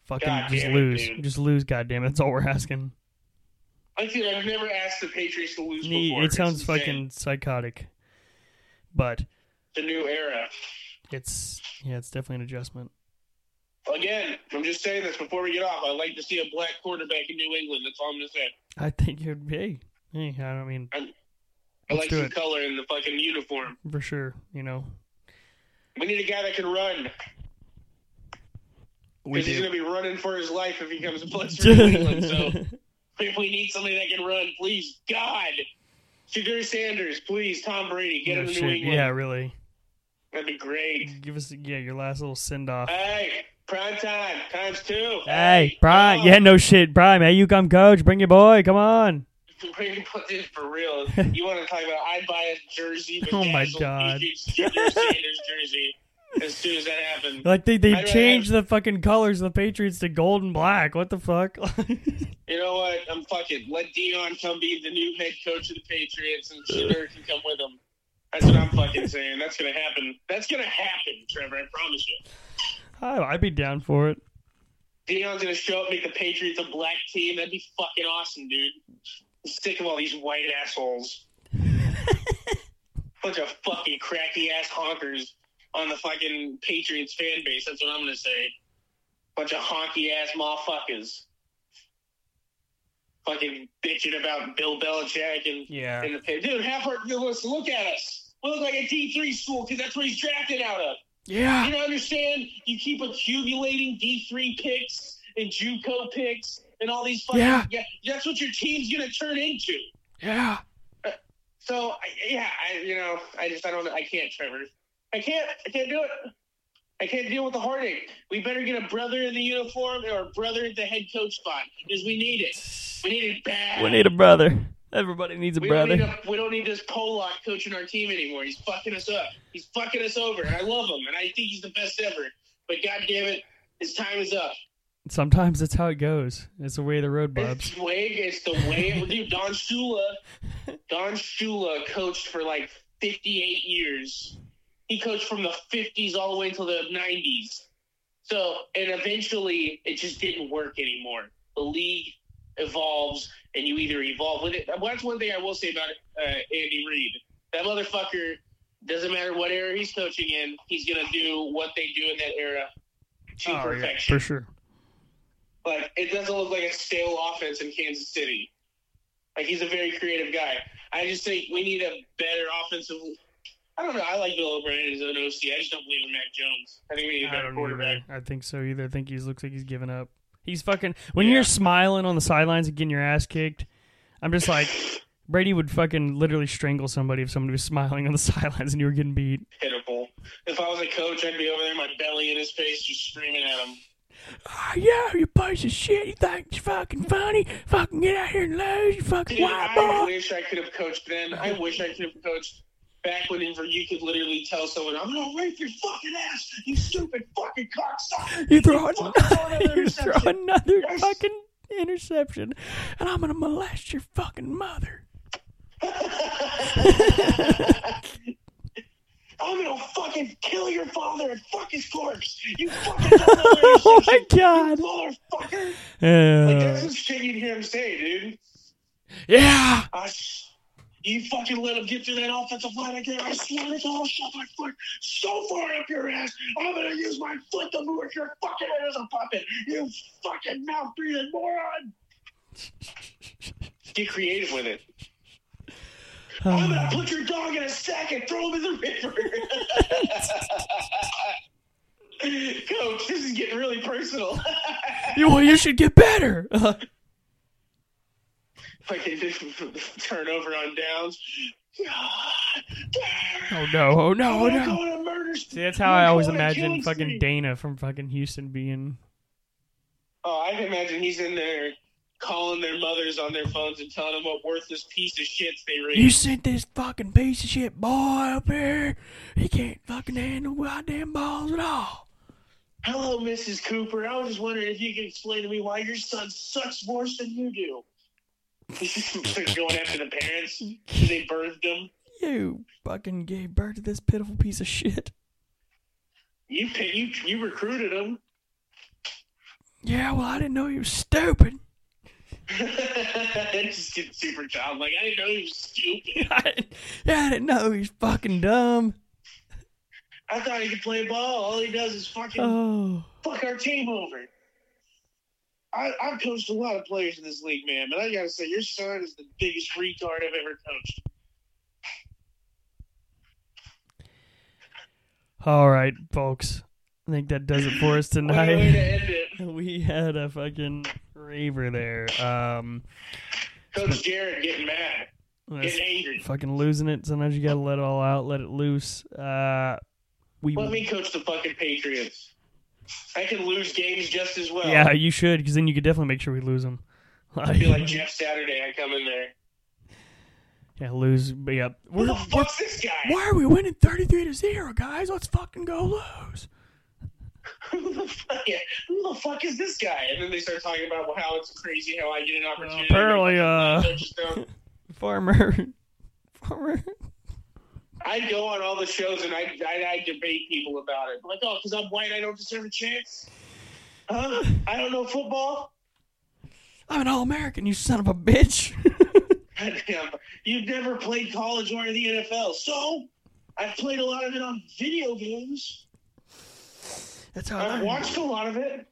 Fucking God just damn it, lose. just lose, goddamn it. That's all we're asking. I feel I've never asked the Patriots to lose before. It sounds fucking psychotic. But the new era. it's yeah, it's definitely an adjustment. Again, I'm just saying this before we get off. I'd like to see a black quarterback in New England. That's all I'm gonna say. I think you'd be. hey, I don't mean I like it. color in the fucking uniform. for sure, you know. We need a guy that can run. Because he's going to be running for his life if he comes to [laughs] for New England. So [laughs] if we need somebody that can run, please, God, Shedeur Sanders, please, Tom Brady, get No him to shit. New England. Yeah, really. That'd be great. Give us yeah, your last little send off. Hey, prime time, times two. Hey, Brian. oh, Yeah, no shit, Brian. Hey, you come coach. Bring your boy. Come on. [laughs] Bring this for real. [laughs] You want to talk about? I'd buy a jersey. Oh my God. Sanders jersey as soon as that happened. Like they they changed the fucking colors of the Patriots to gold and black. What the fuck? [laughs] You know what? I'm fucking let Deion come be the new head coach of the Patriots, and Shedeur can come with him. That's what I'm fucking saying. That's gonna happen. That's gonna happen, Trevor. I promise you. I, I'd be down for it. Deion's gonna show up, make the Patriots a black team. That'd be fucking awesome, dude. I'm sick of all these white assholes. [laughs] Bunch of fucking cracky ass honkers on the fucking Patriots fan base. That's what I'm gonna say. Bunch of honky ass motherfuckers. Fucking bitching about Bill Belichick and Yeah. in the. Dude, half our listen, look at us. We look like a D three school because that's where he's drafted out of. Yeah. You don't understand? You keep accumulating D three picks and JUCO picks and all these fucking Yeah. yeah. That's what your team's gonna turn into. Yeah. Uh, so yeah, I you know I just I don't I can't Trevor. I can't I can't do it. I can't deal with the heartache. We better get a brother in the uniform or a brother at the head coach spot because we need it. We need it bad. We need a brother. Everybody needs a We don't, brother. need a, we don't need this Pollock coaching our team anymore. He's fucking us up. He's fucking us over. And I love him, and I think he's the best ever. But god damn it, his time is up. Sometimes that's how it goes. It's the way of the road, It's Bubs. the way. It's the way. Dude, Don Shula. Don Shula coached for like 58 years. He coached from the 50s all the way until the 90s. So, and eventually, it just didn't work anymore. The league evolves, and you either evolve with it. That's one thing I will say about uh, Andy Reid. That motherfucker doesn't matter what era he's coaching in. He's gonna do what they do in that era to Oh, yeah, perfection. for sure. Like it doesn't look like a stale offense in Kansas City. Like he's a very creative guy. I just think we need a better offensive. I don't know. I like Bill O'Brien as an OC. I just don't believe in Mac Jones. I think we need a I better quarterback. either. I think so either. I think he looks like he's giving up. He's fucking. When Yeah. you're smiling on the sidelines and getting your ass kicked, I'm just like, [sighs] Brady would fucking literally strangle somebody if somebody was smiling on the [laughs] sidelines and you were getting beat. Pitiful. If I was a coach, I'd be over there, my belly in his face, just screaming at him. Oh, yeah, you piece of shit. You think it's fucking funny? Fucking get out here and lose, you fucking Dude, white I boy. wish I could have coached then. I wish I could have coached back whenever you could literally tell someone, "I'm gonna rape your fucking ass, you stupid fucking cocksucker." [laughs] You throw, fucking another [laughs] you throw another Yes. fucking interception, and I'm gonna molest your fucking mother. [laughs] I'm gonna fucking kill your father and fuck his corpse. You fucking oh my god. you motherfucker. Like that's the shit you'd hear him say, dude. yeah. I s- you fucking let him get through that offensive line again. I swear to God, I'll shove my foot so far up your ass. I'm gonna use my foot to move your fucking head as a puppet. You fucking mouth breathing moron. Get creative with it. I'm gonna put your dog in a sack and throw him in the river. [laughs] Coach, this is getting really personal. You, well, you should get better. [laughs] Uh, Fucking turnover on downs. oh no! Oh no! Oh I'm no! murder. See, that's how I always imagine fucking Street. Dana from fucking Houston being. Oh, I can imagine he's in there calling their mothers on their phones and telling them what worthless piece of shit they raised. You sent this fucking piece of shit boy up here. He can't fucking handle goddamn balls at all. Hello, Mrs. Cooper. I was just wondering if you could explain to me why your son sucks worse than you do. Going after the parents they birthed him. You fucking gave birth to this pitiful piece of shit. You you you recruited him. Yeah, well, I didn't know you were stupid. It's [laughs] just getting super childlike. I didn't know he was stupid. [laughs] I didn't, yeah, I didn't know he was fucking dumb. I thought he could play ball. All he does is fucking Oh. fuck our team over. I, I've coached a lot of players in this league, man, but I gotta say, your son is the biggest retard I've ever coached. All right, folks. I think that does it for us [laughs] What a way to tonight. it. [laughs] we had a fucking raver there. Um, Coach Jared getting mad, getting angry. fucking losing it. Sometimes you gotta let it all out, let it loose. Uh, we Let me coach the fucking Patriots. I can lose games just as well. yeah, you should, because then you could definitely make sure we lose them. [laughs] I feel like Jeff Saturday. I come in there. yeah, lose. But yeah, we're, the we're, fuck's this guy? why are we winning thirty-three to zero, guys? Let's fucking go lose. [laughs] Who the fuck? Who the fuck is this guy? And then they start talking about how it's crazy how I get an opportunity. apparently, uh, [laughs] Farmer, farmer. I'd go on all the shows and I'd, I'd, I'd debate people about it. Like, oh, because I'm white, I don't deserve a chance. Huh? I don't know football. I'm an all-American, you son of a bitch. [laughs] Goddamn, you've never played college or the NFL, so I've played a lot of it on video games. That's how I've I watched a lot of it.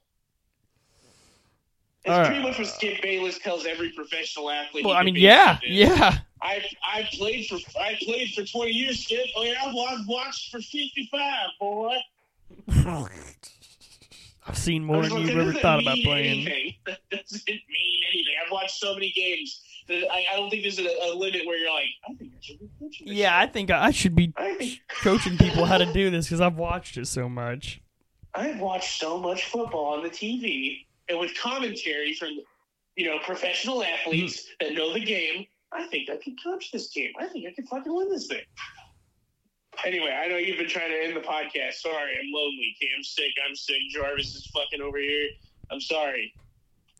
It's All pretty much what Skip Bayless tells every professional athlete. Well, I mean, yeah, be. yeah. I I played for I played for twenty years, Skip. Oh yeah, I've wa- watched for fifty five, boy. [laughs] I've seen more than like, you've ever thought about playing. Anything. [laughs] That doesn't mean anything. I've watched so many games that I, I don't think there's a, a limit where you're like, I think I should be coaching. this Yeah, I think I should be coaching people how to do this because I've watched it so much. [laughs] I've watched so much football on the TV and with commentary from you know professional athletes Mm-hmm. that know the game. I think I can coach this team. I think I can fucking win this thing. Anyway, I know you've been trying to end the podcast. Sorry, I'm lonely. Cam's sick. I'm sick. Jarvis is fucking over here. I'm sorry.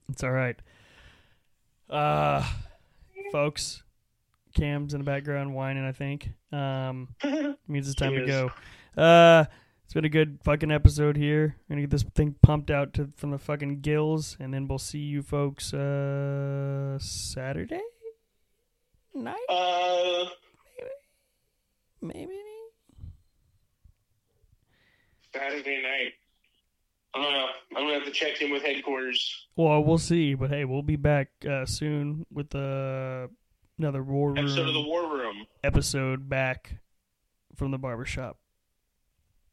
It's all right. Uh, folks, Cam's in the background whining. I think um [laughs] means it's time to go. Uh, it's been a good fucking episode here. gonna get this thing pumped out to from the fucking gills, and then we'll see you folks uh Saturday night, Uh, maybe, maybe. Saturday night. I don't know. I'm gonna have to check in with headquarters. Well, we'll see, but hey, we'll be back uh, soon with uh, another war room Episode of the War Room. episode back from the barbershop.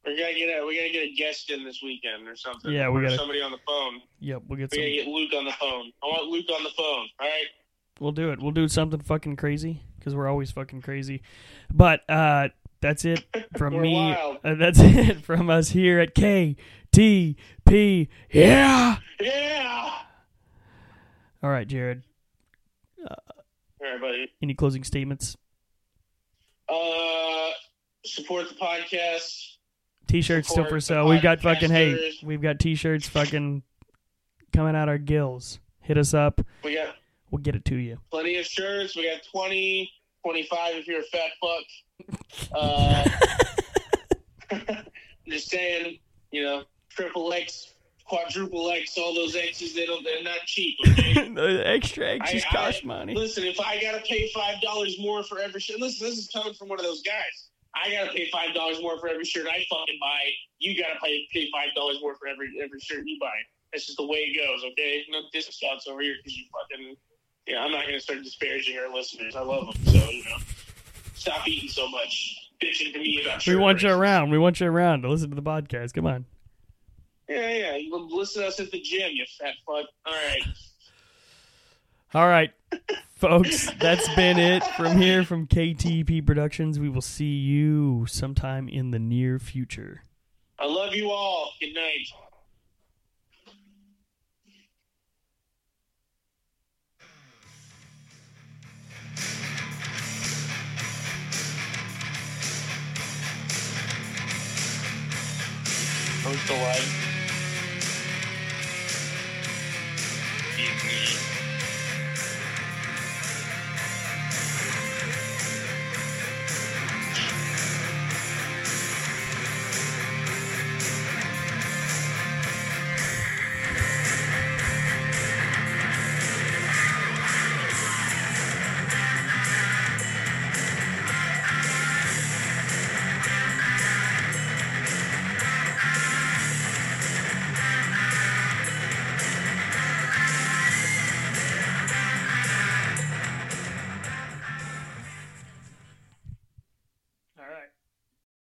We gotta get a we gotta get a guest in this weekend or something. Yeah, we gotta- somebody on the phone. Yep, we'll get We some. gotta get Luke on the phone. I want Luke on the phone. All right. We'll do it. We'll do something fucking crazy because we're always fucking crazy. But uh, that's it [laughs] from me. Uh, that's [laughs] it from us here at KTP. Yeah. Yeah. All right, Jared. All right, buddy. Any closing statements? Uh, support the podcast. T-shirts still for sale. We've got fucking hey, we've got T-shirts fucking coming out our gills. Hit us up. We got We'll get it to you. plenty of shirts. We got 20, 25 if you're a fat fuck. [laughs] Uh, [laughs] just saying, you know, triple X, quadruple X, all those X's, they don't, they're not cheap. Okay? [laughs] the extra X's I- cost I- money. Listen, if I gotta pay five dollars more for every shirt, listen, this is coming from one of those guys. I gotta pay five dollars more for every shirt I fucking buy. You gotta pay pay five dollars more for every every shirt you buy. That's just the way it goes, okay? No discounts over here because you fucking. Yeah, I'm not gonna start disparaging our listeners. I love them, so you know. Stop eating so much. Bitching to me about We want you around. We want you around to listen to the podcast. Come on. Yeah, yeah. You listen to us at the gym, you fat fuck. All right. All right, folks, that's been it from here from KTP Productions. We will see you sometime in the near future. I love you all. Good night. Are we still live?